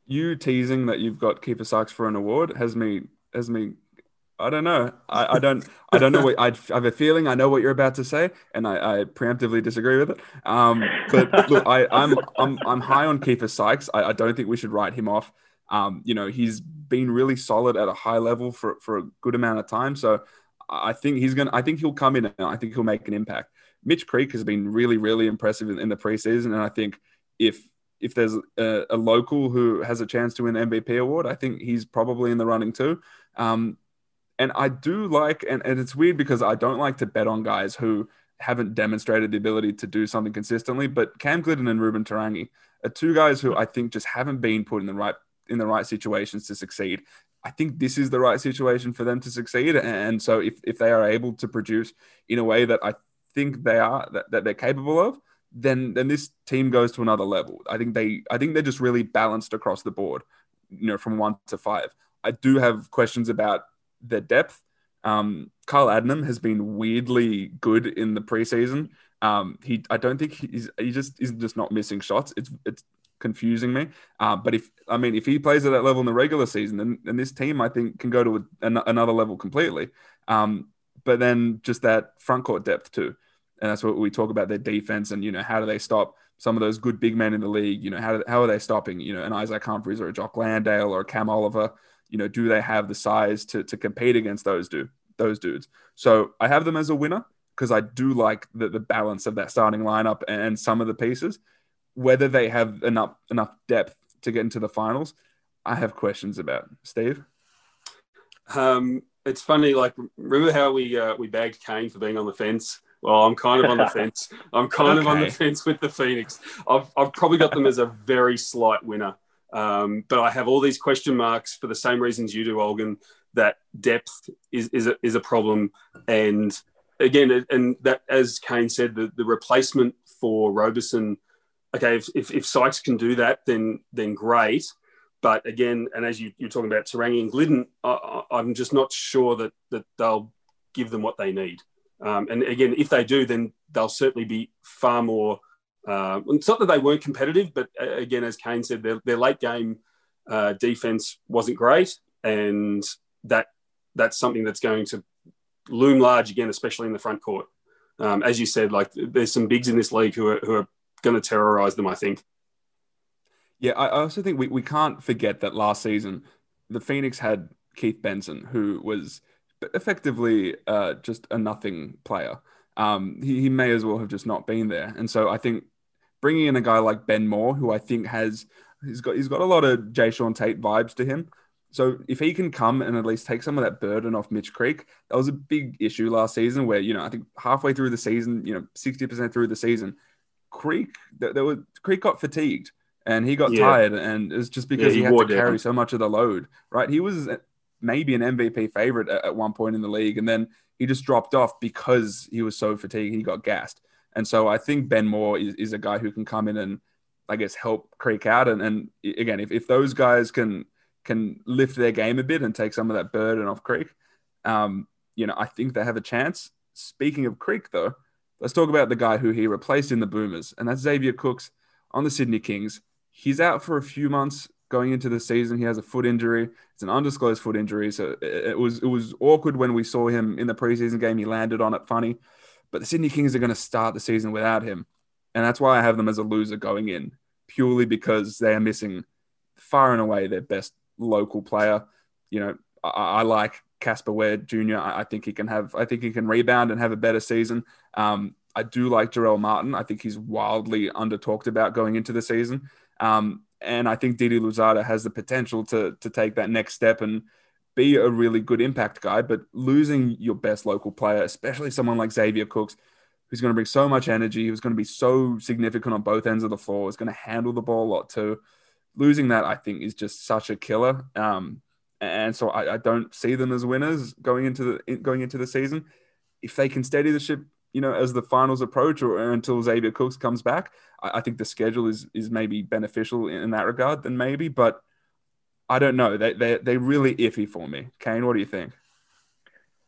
[SPEAKER 1] You teasing that you've got Keifer Sykes for an award has me has me I don't know. I, I don't. I don't know what. I, have a feeling I know what you're about to say, and I, I preemptively disagree with it. Um, but look, I, am I'm, I'm I'm high on Keifer Sykes. I, I don't think we should write him off. Um, you know, he's been really solid at a high level for for a good amount of time. So I think he's gonna. I think he'll come in. and I think he'll make an impact. Mitch Creek has been really really impressive in, in the preseason, and I think if if there's a, a, local who has a chance to win MVP award, I think he's probably in the running too. Um, and I do like, and, and it's weird because I don't like to bet on guys who haven't demonstrated the ability to do something consistently. But Cam Gliddon and Ruben Te Rangi are two guys who I think just haven't been put in the right in the right situations to succeed. I think this is the right situation for them to succeed. And so if, if they are able to produce in a way that I think they are that, that they're capable of, then then this team goes to another level. I think they I think they're just really balanced across the board, you know, from one to five. I do have questions about their depth. Um, Kyle Adnam has been weirdly good in the preseason. Um, he, I don't think he's he just is just not missing shots. It's it's confusing me. Uh, but if I mean if he plays at that level in the regular season, then, then this team I think can go to a, an, another level completely. Um, but then just that front court depth too. And that's what we talk about their defense and, you know, how do they stop some of those good big men in the league? You know, how, do, how are they stopping, you know, an Isaac Humphries or a Jock Landale or a Cam Oliver? You know, do they have the size to, to compete against those dude, those dudes? So I have them as a winner because I do like the, the balance of that starting lineup and some of the pieces. Whether they have enough enough depth to get into the finals, I have questions about. Steve?
[SPEAKER 3] Um, it's funny. Like, remember how we uh, we bagged Kane for being on the fence? Well, I'm kind of on the (laughs) fence. I'm kind okay. of on the fence with the Phoenix. I've, I've probably got them as a very slight winner. Um, but I have all these question marks for the same reasons you do, Olgun, that depth is, is, a, is a problem. And again, and that, as Kane said, the, the replacement for Roberson, okay, if, if, if Sykes can do that, then, then great. But again, and as you, are talking about Te Rangi and Gliddon, I, am just not sure that that they'll give them what they need. Um, and again, if they do, then they'll certainly be far more. Uh, it's not that they weren't competitive, but uh, again, as Kane said, their, their late game uh, defense wasn't great, and that that's something that's going to loom large again, especially in the front court. Um, as you said, like there's some bigs in this league who are, who are going to terrorize them. I think.
[SPEAKER 1] Yeah, I also think we, we can't forget that last season the Phoenix had Keith Benson, who was effectively uh, just a nothing player. Um, he, he may as well have just not been there. And so I think bringing in a guy like Ben Moore, who I think has he's got he's got a lot of Jae'Sean Tate vibes to him. So if he can come and at least take some of that burden off Mitch Creek, that was a big issue last season. Where you know I think halfway through the season, you know, sixty percent through the season, Creek there was Creek got fatigued and he got yeah. tired, and it's just because yeah, he, he had to carry so much of the load. Right, he was maybe an MVP favorite at, at one point in the league, and then he just dropped off because he was so fatigued. He got gassed, and so I think Ben Moore is, is a guy who can come in and I guess help Creek out. And, and again, if, if those guys can can lift their game a bit and take some of that burden off Creek, um, you know, I think they have a chance. Speaking of Creek, though, let's talk about the guy who he replaced in the Boomers, and that's Xavier Cooks on the Sydney Kings. He's out for a few months going into the season. He has a foot injury. It's an undisclosed foot injury, so it, was it was awkward when we saw him in the preseason game. He landed on it funny, but the Sydney Kings are going to start the season without him, and that's why I have them as a loser going in, purely because they are missing far and away their best local player. You know, I, I like Casper Ware Jr. I, I, think he can have. I think he can rebound and have a better season. Um, I do like Jarell Martin. I think he's wildly under talked about going into the season. Um, and I think Didi Louzada has the potential to to take that next step and be a really good impact guy. But losing your best local player, especially someone like Xavier Cooks, who's going to bring so much energy, who's going to be so significant on both ends of the floor, is going to handle the ball a lot too. Losing that, I think, is just such a killer. Um, and so I, I, don't see them as winners going into the going into the season. If they can steady the ship you know, as the finals approach or, or until Xavier Cooks comes back, I, I, think the schedule is is maybe beneficial in, in that regard. Then maybe, but I don't know. They they they really iffy for me. Kane, what do you think?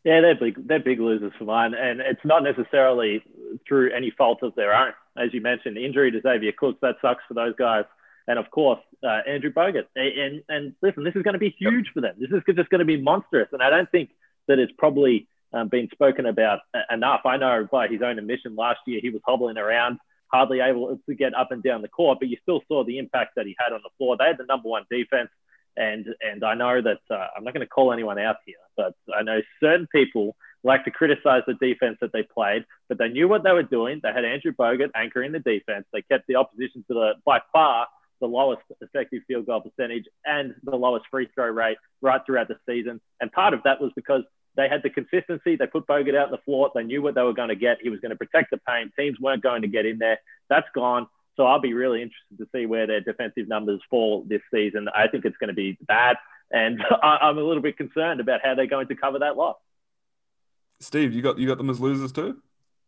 [SPEAKER 2] Yeah, they're big. They're big losers for mine, and it's not necessarily through any fault of their own. As you mentioned, injury to Xavier Cooks that sucks for those guys, and of course uh, Andrew Bogut. And and listen, this is going to be huge for them. This is just going to be monstrous, and I don't think that it's probably um, been spoken about enough. I know by his own admission last year, he was hobbling around, hardly able to get up and down the court, but you still saw the impact that he had on the floor. They had the number one defense. And, and I know that uh, I'm not going to call anyone out here, but I know certain people like to criticize the defense that they played, but they knew what they were doing. They had Andrew Bogut anchoring the defense. They kept the opposition to the, by far, the lowest effective field goal percentage and the lowest free throw rate right throughout the season. And part of that was because they had the consistency. They put Bogut out on the floor. They knew what they were going to get. He was going to protect the paint. Teams weren't going to get in there. That's gone. So I'll be really interested to see where their defensive numbers fall this season. I think it's going to be bad. And (laughs) I'm a little bit concerned about how they're going to cover that loss.
[SPEAKER 1] Steve, you got you got them as losers too?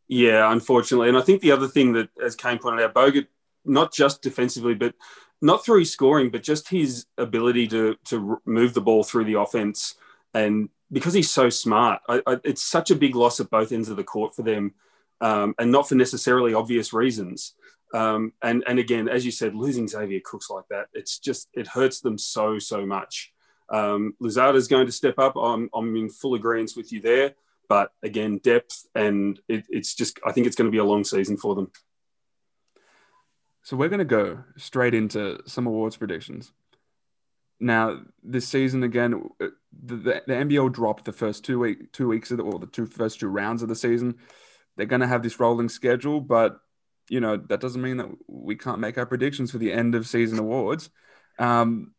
[SPEAKER 3] Yeah, unfortunately. And I think the other thing that, as Kane pointed out, Bogut, not just defensively, but not through his scoring, but just his ability to to move the ball through the offense and because he's so smart, I, I, it's such a big loss at both ends of the court for them, um, and not for necessarily obvious reasons. Um, and and again, as you said, losing Xavier Cooks like that, it's just it hurts them so so much. Um, Louzada is going to step up. I'm I'm in full agreement with you there. But again, depth, and it, it's just, I think it's going to be a long season for them.
[SPEAKER 1] So we're going to go straight into some awards predictions. Now, this season again, uh, the, the, the NBL dropped the first two week two weeks of the, or the two first two rounds of the season. They're going to have this rolling schedule, but you know that doesn't mean that we can't make our predictions for the end of season awards. Um,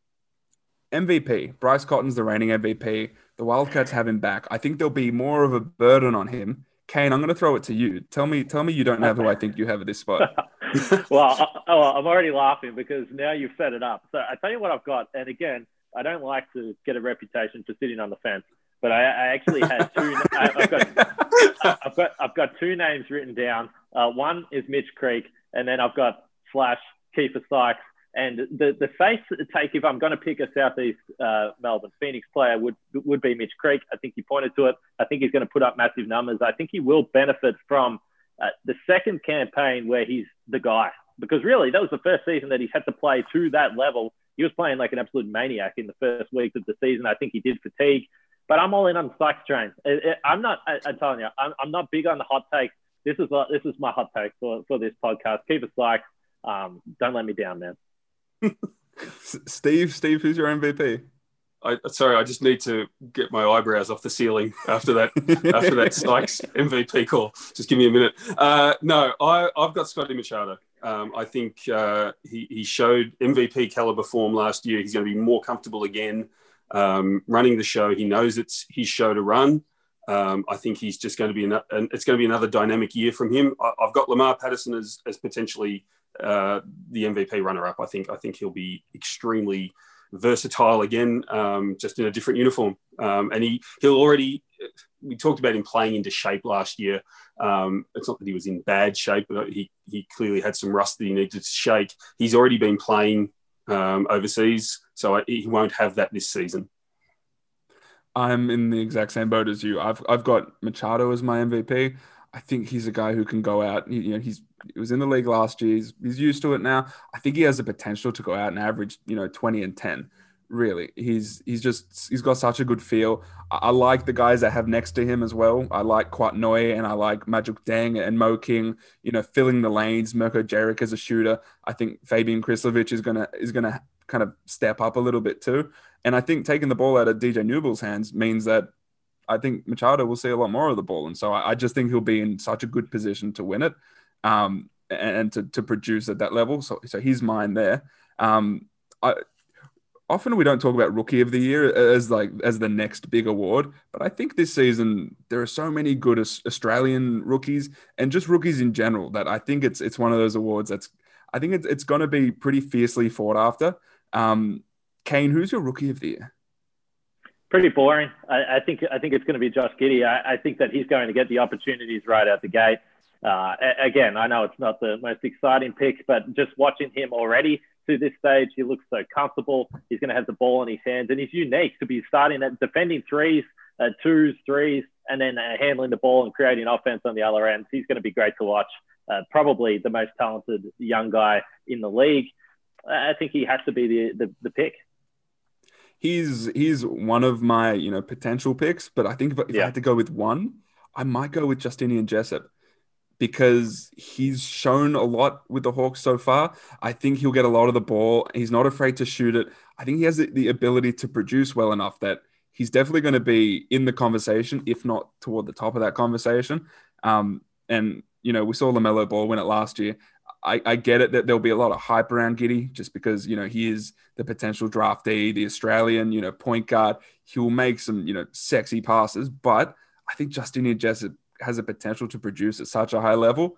[SPEAKER 1] MVP Bryce Cotton's the reigning MVP. The Wildcats have him back. I think there'll be more of a burden on him. Kane, I'm going to throw it to you. Tell me, tell me you don't have who I think you have at this spot. (laughs) (laughs)
[SPEAKER 2] well, I, oh, I'm already laughing because now you've set it up. So I tell you what I've got, and again, I don't like to get a reputation for sitting on the fence, but I, I actually had two. (laughs) I, have got, I've got, I've got two names written down. Uh, one is Mitch Creek, and then I've got slash Keifer Sykes. And the the safe take if I'm going to pick a Southeast uh, Melbourne Phoenix player would would be Mitch Creek. I think you pointed to it. I think he's going to put up massive numbers. I think he will benefit from uh, the second campaign where he's the guy because really that was the first season that he's had to play to that level. He was playing like an absolute maniac in the first weeks of the season. I think he did fatigue, but I'm all in on Sykes train. I'm not. I, am telling you, I'm, I'm, not big on the hot takes. This is this is my hot take for, for this podcast. Keep it Sykes. Um, don't let me down, man. (laughs)
[SPEAKER 1] Steve, Steve, who's your MVP?
[SPEAKER 3] I, sorry, I just need to get my eyebrows off the ceiling after that after that (laughs) Sykes MVP call. Just give me a minute. Uh, no, I, have got Scotty Machado. Um, I think uh, he, he, showed MVP caliber form last year. He's going to be more comfortable again um, running the show. He knows it's his show to run. Um, I think he's just going to be an, it's going to be another dynamic year from him. I, have got Lamar Patterson as, as potentially uh, the MVP runner up. I think I think he'll be extremely versatile again, um, just in a different uniform. Um, and he he'll already. We talked about him playing into shape last year. Um, it's not that he was in bad shape, but he he clearly had some rust that he needed to shake. He's already been playing um, overseas, so I, he won't have that this season.
[SPEAKER 1] I'm in the exact same boat as you. I've I've got Machado as my MVP. I think he's a guy who can go out. You know, he's he was in the league last year. He's, he's used to it now. I think he has the potential to go out and average, you know, 20 and 10. Really, he's he's just he's got such a good feel. I, I like the guys that have next to him as well. I like Kouat Noi and I like Magic Deng and Mo King. You know, filling the lanes. Mirko Djeric as a shooter. I think Fabian Krslovic is gonna is gonna kind of step up a little bit too. And I think taking the ball out of DJ Newbill's hands means that I think Machado will see a lot more of the ball. And so I, I just think he'll be in such a good position to win it um, and, and to, to produce at that level. So, so he's mine there. Um, I, often we don't talk about rookie of the year as like as the next big award but i think this season there are so many good australian rookies and just rookies in general that i think it's it's one of those awards that's i think it's, it's going to be pretty fiercely fought after um kane who's your rookie of the year
[SPEAKER 2] pretty boring i, I think i think it's going to be josh giddey I, I think that he's going to get the opportunities right out the gate uh, again, I know it's not the most exciting pick, but just watching him already to this stage, he looks so comfortable. He's going to have the ball in his hands, and he's unique to be starting at defending threes, uh, twos, threes, and then uh, handling the ball and creating offense on the other end. He's going to be great to watch. Uh, probably the most talented young guy in the league. I think he has to be the, the, the pick
[SPEAKER 1] he's he's one of my you know potential picks, but I think if, if yeah. I had to go with one, I might go with Justinian Jessup because he's shown a lot with the Hawks so far. I think he'll get a lot of the ball. He's not afraid to shoot it. I think he has the ability to produce well enough that he's definitely going to be in the conversation, if not toward the top of that conversation. Um, and, you know, we saw LaMelo Ball win it last year. I, I, get it that there'll be a lot of hype around Giddey just because, you know, he is the potential draftee, the Australian, you know, point guard. He will make some, you know, sexy passes, but I think Justinian Jessup has a potential to produce at such a high level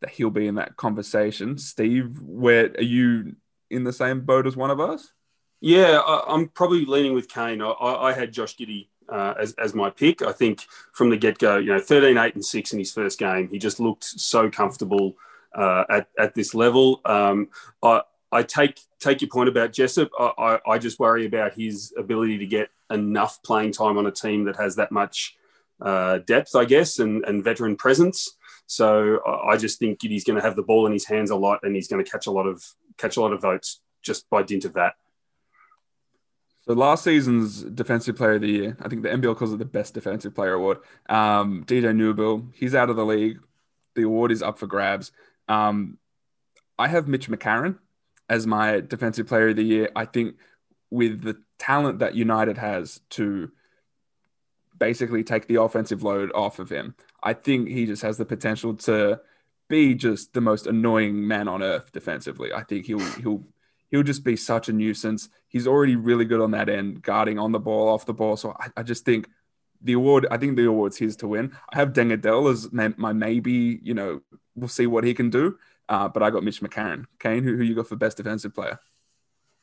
[SPEAKER 1] that he'll be in that conversation. Steve, where are you in the same boat as one of us?
[SPEAKER 3] Yeah, I, am probably leaning with Kane. I, I had Josh Giddey uh, as, as my pick. I think from the get go, you know, 13, 8, and 6 in his first game, he just looked so comfortable uh, at, at this level. Um, I, I take take your point about Jessup. I, I, I, just worry about his ability to get enough playing time on a team that has that much uh, depth, I guess, and, and veteran presence. So I just think he's going to have the ball in his hands a lot, and he's going to catch a lot of catch a lot of votes just by dint of that.
[SPEAKER 1] So last season's defensive player of the year, I think the NBL calls it the best defensive player award. Um, DJ Newbill, he's out of the league. The award is up for grabs. Um, I have Mitch McCarron as my defensive player of the year. I think with the talent that United has to basically take the offensive load off of him, I think he just has the potential to be just the most annoying man on earth defensively. I think he'll he'll he'll just be such a nuisance. He's already really good on that end, guarding on the ball, off the ball. So I, I just think the award, I think the award's his to win. I have Deng Adel as my, maybe, you know, we'll see what he can do. Uh, but I got Mitch McCarron. Kane, who, who you got for best defensive player?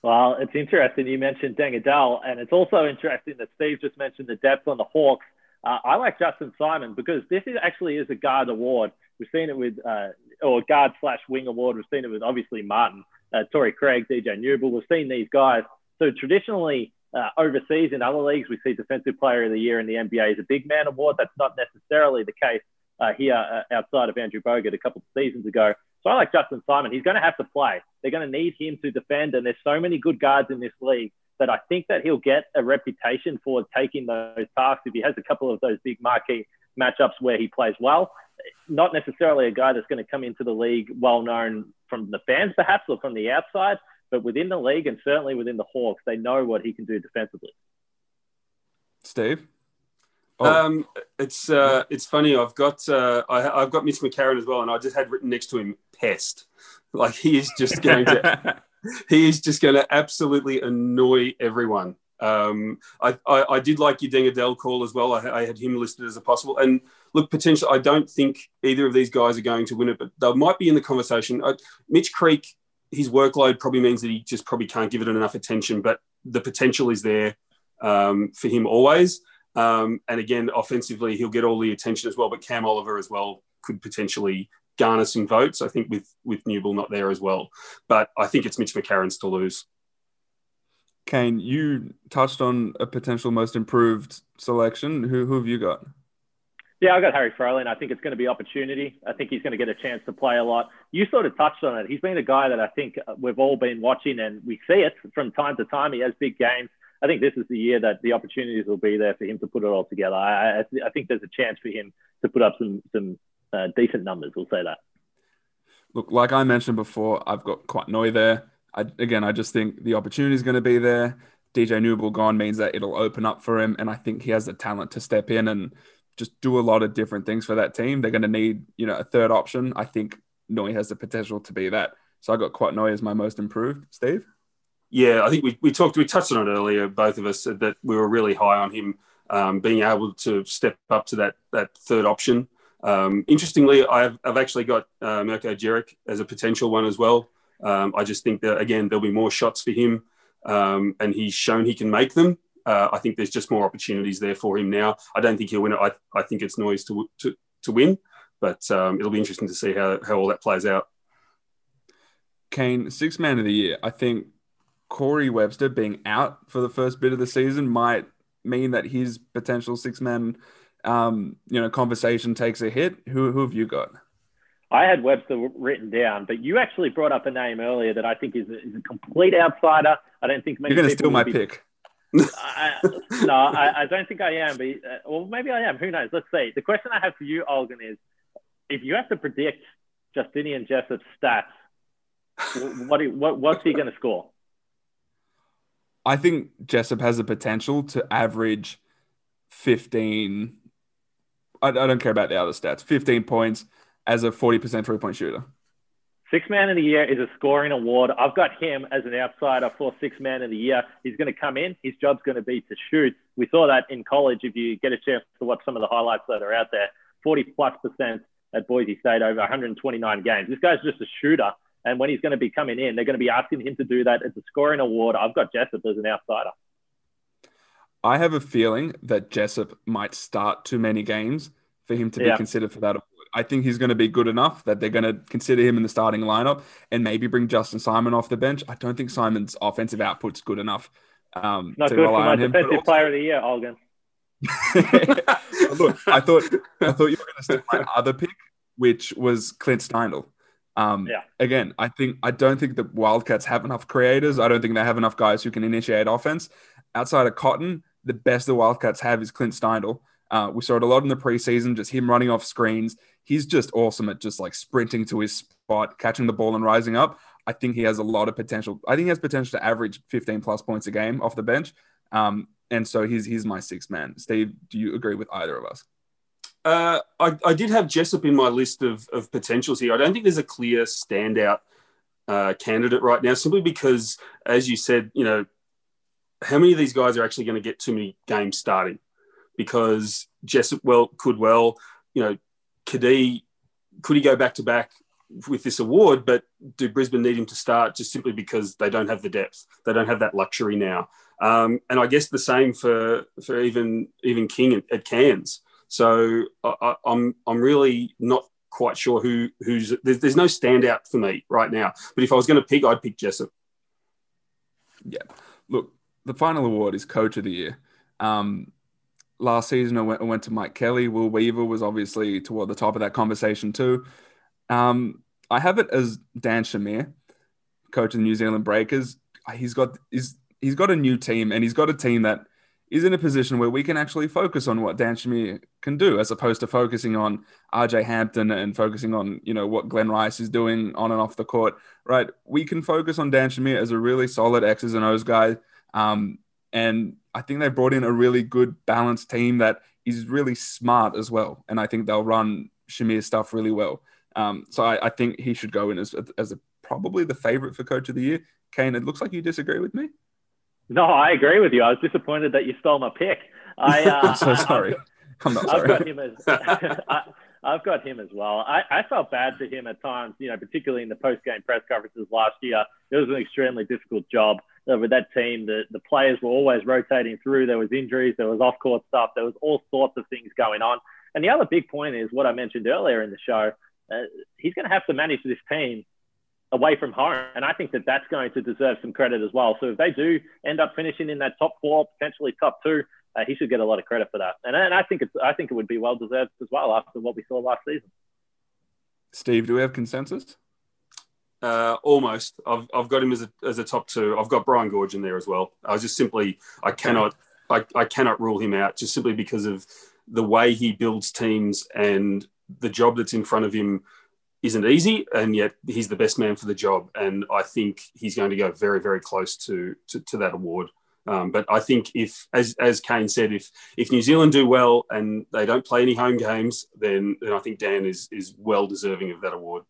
[SPEAKER 2] Well, it's interesting you mentioned Deng Adel, and it's also interesting that Steve just mentioned the depth on the Hawks. Uh, I like Justin Simon because this is actually is a guard award. We've seen it with, uh, or guard slash wing award. We've seen it with obviously Martin uh, Torrey Craig, DJ Newbill. We've seen these guys. So traditionally, uh, overseas in other leagues, we see Defensive Player of the Year in the NBA is a big man award. That's not necessarily the case uh, here uh, outside of Andrew Bogut a couple of seasons ago. So I like Justin Simon. He's going to have to play. They're going to need him to defend, and there's so many good guards in this league that I think that he'll get a reputation for taking those tasks if he has a couple of those big marquee matchups where he plays well. Not necessarily a guy that's going to come into the league well known from the fans, perhaps, or from the outside, but within the league and certainly within the Hawks, they know what he can do defensively.
[SPEAKER 1] Steve.
[SPEAKER 3] Oh. Um, it's uh, it's funny. I've got uh, I, have got Mitch McCarron as well, and I just had written next to him "pest." Like he is just going to (laughs) he is just going to absolutely annoy everyone. Um, I, I, I, did like your Adel call as well. I, I, had him listed as a possible. And look, potentially, I don't think either of these guys are going to win it, but they might be in the conversation. Uh, Mitch Creek, his workload probably means that he just probably can't give it enough attention, but the potential is there um, for him always. Um, and again, offensively, he'll get all the attention as well. But Cam Oliver as well could potentially garner some votes. I think with with Newbill not there as well, but I think it's Mitch McCarron's to lose.
[SPEAKER 1] Kane, you touched on a potential most improved selection. Who who have you got?
[SPEAKER 2] Yeah, I got Harry Froling. I think it's going to be opportunity. I think he's going to get a chance to play a lot. You sort of touched on it. He's been a guy that I think we've all been watching, and we see it from time to time. He has big games. I think this is the year that the opportunities will be there for him to put it all together. I, I, I think there's a chance for him to put up some some uh, decent numbers. We'll say that.
[SPEAKER 1] Look, like I mentioned before, I've got Kouat there. I, again, I just think the opportunity is going to be there. DJ Newbill gone means that it'll open up for him, and I think he has the talent to step in and just do a lot of different things for that team. They're going to need, you know, a third option. I think Noi has the potential to be that. So I got Kouat Noi as my most improved. Steve?
[SPEAKER 3] Yeah, I think we, we talked, we touched on it earlier, both of us, that we were really high on him um, being able to step up to that that third option. Um, interestingly, I've, I've actually got uh, Mirko Djeric as a potential one as well. Um, I just think that, again, there'll be more shots for him, um, and he's shown he can make them. Uh, I think there's just more opportunities there for him now. I don't think he'll win it. I, I think it's Noi's to, to, to win, but um, it'll be interesting to see how, how all that plays out.
[SPEAKER 1] Kane, six man of the year. I think Corey Webster being out for the first bit of the season might mean that his potential six man um, you know, conversation takes a hit. Who, who have you got?
[SPEAKER 2] I had Webster written down, but you actually brought up a name earlier that I think is a, is a complete outsider. I don't think
[SPEAKER 1] many you're going to steal my be... pick.
[SPEAKER 2] I, no, I, I, don't think I am. But uh, well, maybe I am. Who knows? Let's see. The question I have for you, Olgun, is if you have to predict Justinian Jessup's stats, what, what what's he going to score?
[SPEAKER 1] I think Jessup has the potential to average 15 I, I don't care about the other stats. 15 points as a 40% three point shooter.
[SPEAKER 2] Six man of the year is a scoring award. I've got him as an outsider for six man of the year. He's going to come in. His job's going to be to shoot. We saw that in college. If you get a chance to watch some of the highlights that are out there, 40 plus percent at Boise State over 129 games. This guy's just a shooter. And when he's going to be coming in, they're going to be asking him to do that. It's a scoring award. I've got Jessup as an outsider.
[SPEAKER 1] I have a feeling that Jessup might start too many games for him to be considered for that award. I think he's going to be good enough that they're going to consider him in the starting lineup and maybe bring Justin Simon off the bench. I don't think Simon's offensive output's good enough. Um,
[SPEAKER 2] Not good for my defensive also... player of the year, Olgun. (laughs)
[SPEAKER 1] Look, I thought I thought you were going to steal my other pick, which was Clint Steindl. Um, yeah. Again, I think I don't think the Wildcats have enough creators. I don't think they have enough guys who can initiate offense. outside of Cotton, the best the Wildcats have is Clint Steindl. Uh, we saw it a lot in the preseason, just him running off screens. He's just awesome at just like sprinting to his spot, catching the ball and rising up. I think he has a lot of potential. I think he has potential to average 15 plus points a game off the bench. Um, and so he's he's my sixth man. Steve, do you agree with either of us?
[SPEAKER 3] Uh, I, I, did have Jessup in my list of, of potentials here. I don't think there's a clear standout uh, candidate right now, simply because, as you said, you know, how many of these guys are actually going to get too many games starting? Because Jessup well could well, you know, could he could he go back to back with this award? But do Brisbane need him to start just simply because they don't have the depth? They don't have that luxury now. Um, and I guess the same for for even even King at, at Cairns. So I, am I'm, I'm really not quite sure who who's there's, there's no standout for me right now. But if I was going to pick, I'd pick Jessup.
[SPEAKER 1] Yeah, look, the final award is Coach of the Year. Um, last season, I went, I went, to Mike Kelly. Will Weaver was obviously toward the top of that conversation too. Um, I have it as Dan Shamir, coach of the New Zealand Breakers. He's got he's he's got a new team, and he's got a team that is in a position where we can actually focus on what Dan Shamir can do, as opposed to focusing on RJ Hampton and focusing on you know what Glen Rice is doing on and off the court. Right, we can focus on Dan Shamir as a really solid X's and O's guy, um, and I think they brought in a really good balanced team that is really smart as well, and I think they'll run Shamir's stuff really well. Um, so I, I, think he should go in as as a, probably the favorite for Coach of the Year. Kane, it looks like you disagree with me.
[SPEAKER 2] No, I agree with you. I was disappointed that you stole my pick. I, uh, (laughs)
[SPEAKER 1] I'm so sorry. I'm not sorry.
[SPEAKER 2] I've got him as, (laughs) I, have got him as well. I, I felt bad for him at times, you know, particularly in the post-game press conferences last year. It was an extremely difficult job uh, with that team. The, the players were always rotating through. There was injuries. There was off-court stuff. There was all sorts of things going on. And the other big point is what I mentioned earlier in the show. Uh, he's going to have to manage this team away from home. And I think that that's going to deserve some credit as well. So if they do end up finishing in that top four, potentially top two, uh, he should get a lot of credit for that. And, and I think it's I think it would be well deserved as well after what we saw last season.
[SPEAKER 1] Steve, do we have consensus?
[SPEAKER 3] Uh, almost. I've, I've got him as a, as a top two. I've got Brian Goorjian in there as well. I was just simply I cannot I, I cannot rule him out just simply because of the way he builds teams and the job that's in front of him isn't easy, and yet he's the best man for the job. And I think he's going to go very, very close to to, to that award. Um, but I think if, as as Kane said, if if New Zealand do well and they don't play any home games, then then I think Dan is is well deserving of that award.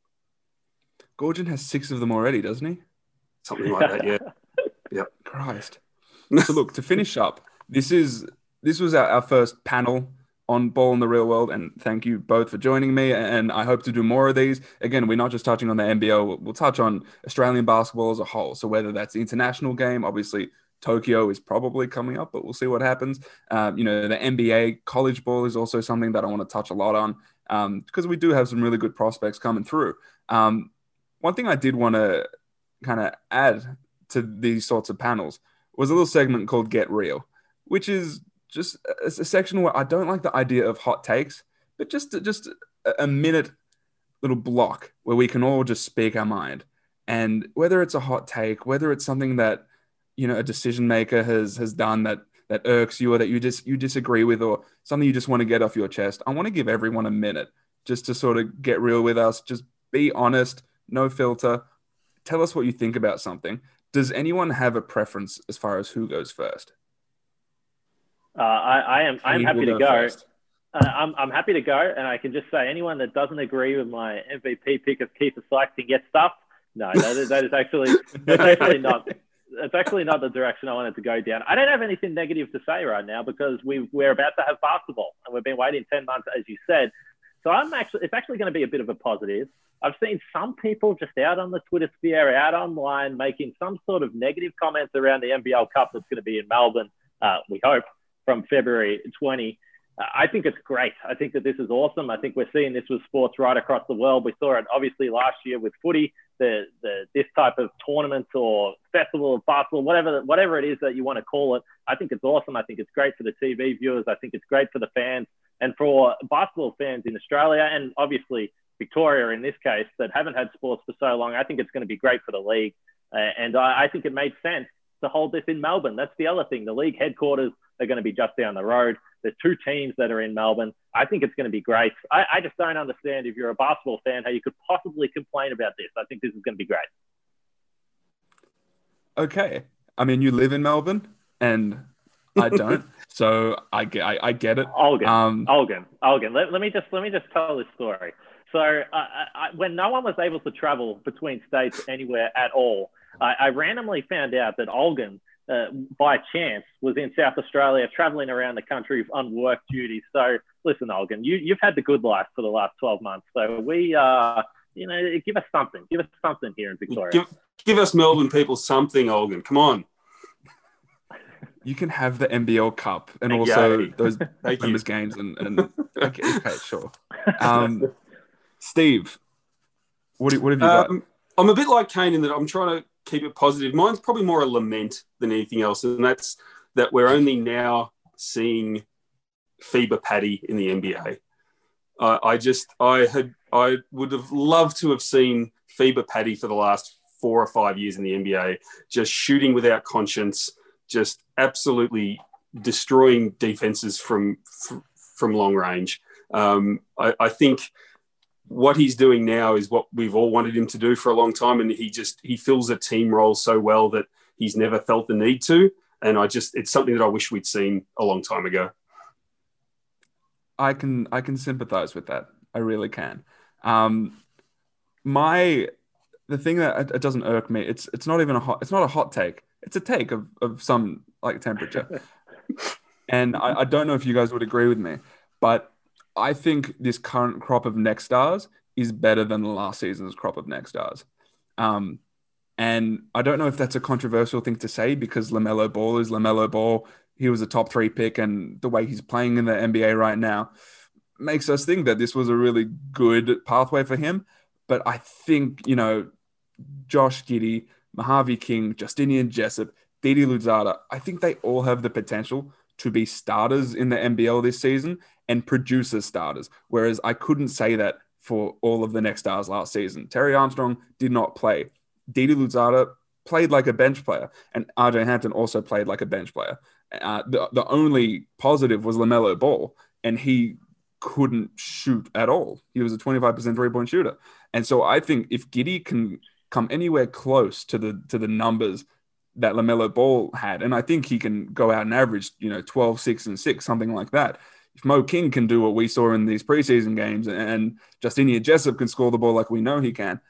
[SPEAKER 1] Goorjian has six of them already, doesn't he?
[SPEAKER 3] Something like that, yeah. (laughs) yeah.
[SPEAKER 1] Christ. So look to finish up. This is this was our, our first panel on Ball in the Real World. And thank you both for joining me. And I hope to do more of these. Again, we're not just touching on the NBL, we'll, touch on Australian basketball as a whole. So whether that's the international game, obviously Tokyo is probably coming up, but we'll see what happens. Um, you know, the NBA college ball is also something that I want to touch a lot on um, because we do have some really good prospects coming through. Um, one thing I did want to kind of add to these sorts of panels was a little segment called Get Real, which is just uh, a, a section where I don't like the idea of hot takes, but just just a minute little block where we can all just speak our mind. And whether it's a hot take, whether it's something that you know a decision maker has has done that that irks you or that you just you disagree with or something you just want to get off your chest, I want to give everyone a minute just to sort of get real with us. Just be honest, no filter. Tell us what you think about something. Does anyone have a preference as far as who goes first?
[SPEAKER 2] Uh, I, I, am I'm happy to go. Uh, I'm, I'm happy to go, and I can just say anyone that doesn't agree with my MVP pick of Keifer Sykes can get stuffed. No, that is, that is actually that's actually (laughs) not that's actually not the direction I wanted to go down. I don't have anything negative to say right now because we we're about to have basketball, and we've been waiting ten months, as you said. So I'm actually it's actually going to be a bit of a positive. I've seen some people just out on the Twitter sphere, out online, making some sort of negative comments around the NBL Cup that's going to be in Melbourne. Uh, we hope from February 20. I think it's great. I think that this is awesome. I think we're seeing this with sports right across the world. We saw it obviously last year with footy, the, the this type of tournament or festival of basketball, whatever whatever it is that you want to call it. I think it's awesome. I think it's great for the TV viewers. I think it's great for the fans and for basketball fans in Australia and obviously Victoria in this case that haven't had sports for so long. I think it's going to be great for the league, uh, and I, I think it made sense to hold this in Melbourne. That's the other thing. The league headquarters are going to be just down the road. There's two teams that are in Melbourne. I think it's going to be great. I, I just don't understand if you're a basketball fan how you could possibly complain about this. I think this is going to be great.
[SPEAKER 1] Okay. I mean, you live in Melbourne, and I don't. (laughs) so I get, I, I get it.
[SPEAKER 2] Olgun, um, Olgun, Olgun. Let, let me just let me just tell this story. So uh, I, when no one was able to travel between states anywhere at all, I, I randomly found out that Olgun, uh, by chance, was in South Australia traveling around the country on work duty. So listen, Olgun, you, you've had the good life for the last 12 months. So we, uh, you know, give us something. Give us something here in Victoria.
[SPEAKER 3] Give, give us Melbourne people something, Olgun. Come on
[SPEAKER 1] you can have the NBL Cup and also those (laughs) members games and, and (laughs) okay, okay, sure. Um, Steve, what, what have you got? Um,
[SPEAKER 3] I'm a bit like Kane in that I'm trying to keep it positive. Mine's probably more a lament than anything else, and that's that we're only now seeing FIBA Patty in the NBA. I just I had I would have loved to have seen FIBA Patty for the last four or five years in the NBA, just shooting without conscience, just absolutely destroying defenses from from long range. Um, I, I, think what he's doing now is what we've all wanted him to do for a long time, and he just he fills a team role so well that he's never felt the need to. And I just it's something that I wish we'd seen a long time ago.
[SPEAKER 1] I can I can sympathize with that. I really can. Um, my the thing that it doesn't irk me. It's it's not even a hot. It's not a hot take it's a take of, of some like temperature. (laughs) and I, I, don't know if you guys would agree with me, but I think this current crop of next stars is better than the last season's crop of next stars. Um, and I don't know if that's a controversial thing to say because LaMelo Ball is LaMelo Ball. He was a top three pick, and the way he's playing in the NBA right now makes us think that this was a really good pathway for him. But I think, you know, Josh Giddey, Mojave King, Justinian Jessup, Didi Louzada, I think they all have the potential to be starters in the NBL this season and produce as starters. Whereas I couldn't say that for all of the next stars last season. Terry Armstrong did not play. Didi Louzada played like a bench player, and RJ Hampton also played like a bench player. Uh, the, the only positive was LaMelo Ball, and he couldn't shoot at all. He was a 25% three point shooter. And so I think if Giddey can come anywhere close to the to the numbers that LaMelo Ball had. And I think he can go out and average, you know, 12, 6, and 6, something like that. If Mo King can do what we saw in these preseason games and Justinia Jessup can score the ball like we know he can,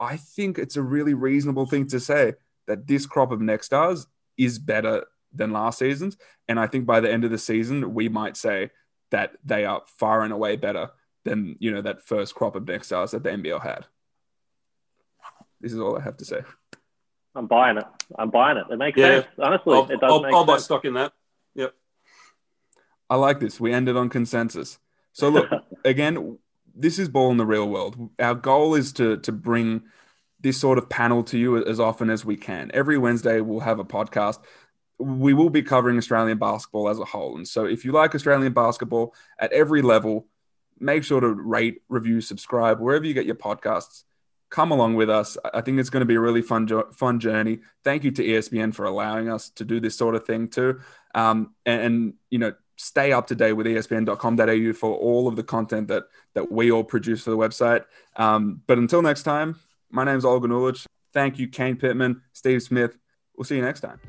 [SPEAKER 1] I think it's a really reasonable thing to say that this crop of next stars is better than last season's. And I think by the end of the season, we might say that they are far and away better than, you know, that first crop of next stars that the NBL had. This is all I have to say.
[SPEAKER 2] I'm buying it. I'm buying it. It makes yeah. sense. Honestly,
[SPEAKER 3] I'll,
[SPEAKER 2] it does
[SPEAKER 3] I'll,
[SPEAKER 2] make
[SPEAKER 3] I'll
[SPEAKER 2] sense.
[SPEAKER 3] buy stock in that.
[SPEAKER 1] I like this. We ended on consensus. So look, (laughs) again, this is ball in the real world. Our goal is to to bring this sort of panel to you as often as we can. Every Wednesday we'll have a podcast. We will be covering Australian basketball as a whole. And so if you like Australian basketball at every level, make sure to rate, review, subscribe wherever you get your podcasts come along with us. I think it's going to be a really fun, fun journey. Thank you to ESPN for allowing us to do this sort of thing too. Um, and, and, you know, stay up to date with ESPN.com.au for all of the content that that we all produce for the website. Um, but until next time, my name is Olgun Uluc. Thank you, Kane Pitman, Steve Smith. We'll see you next time.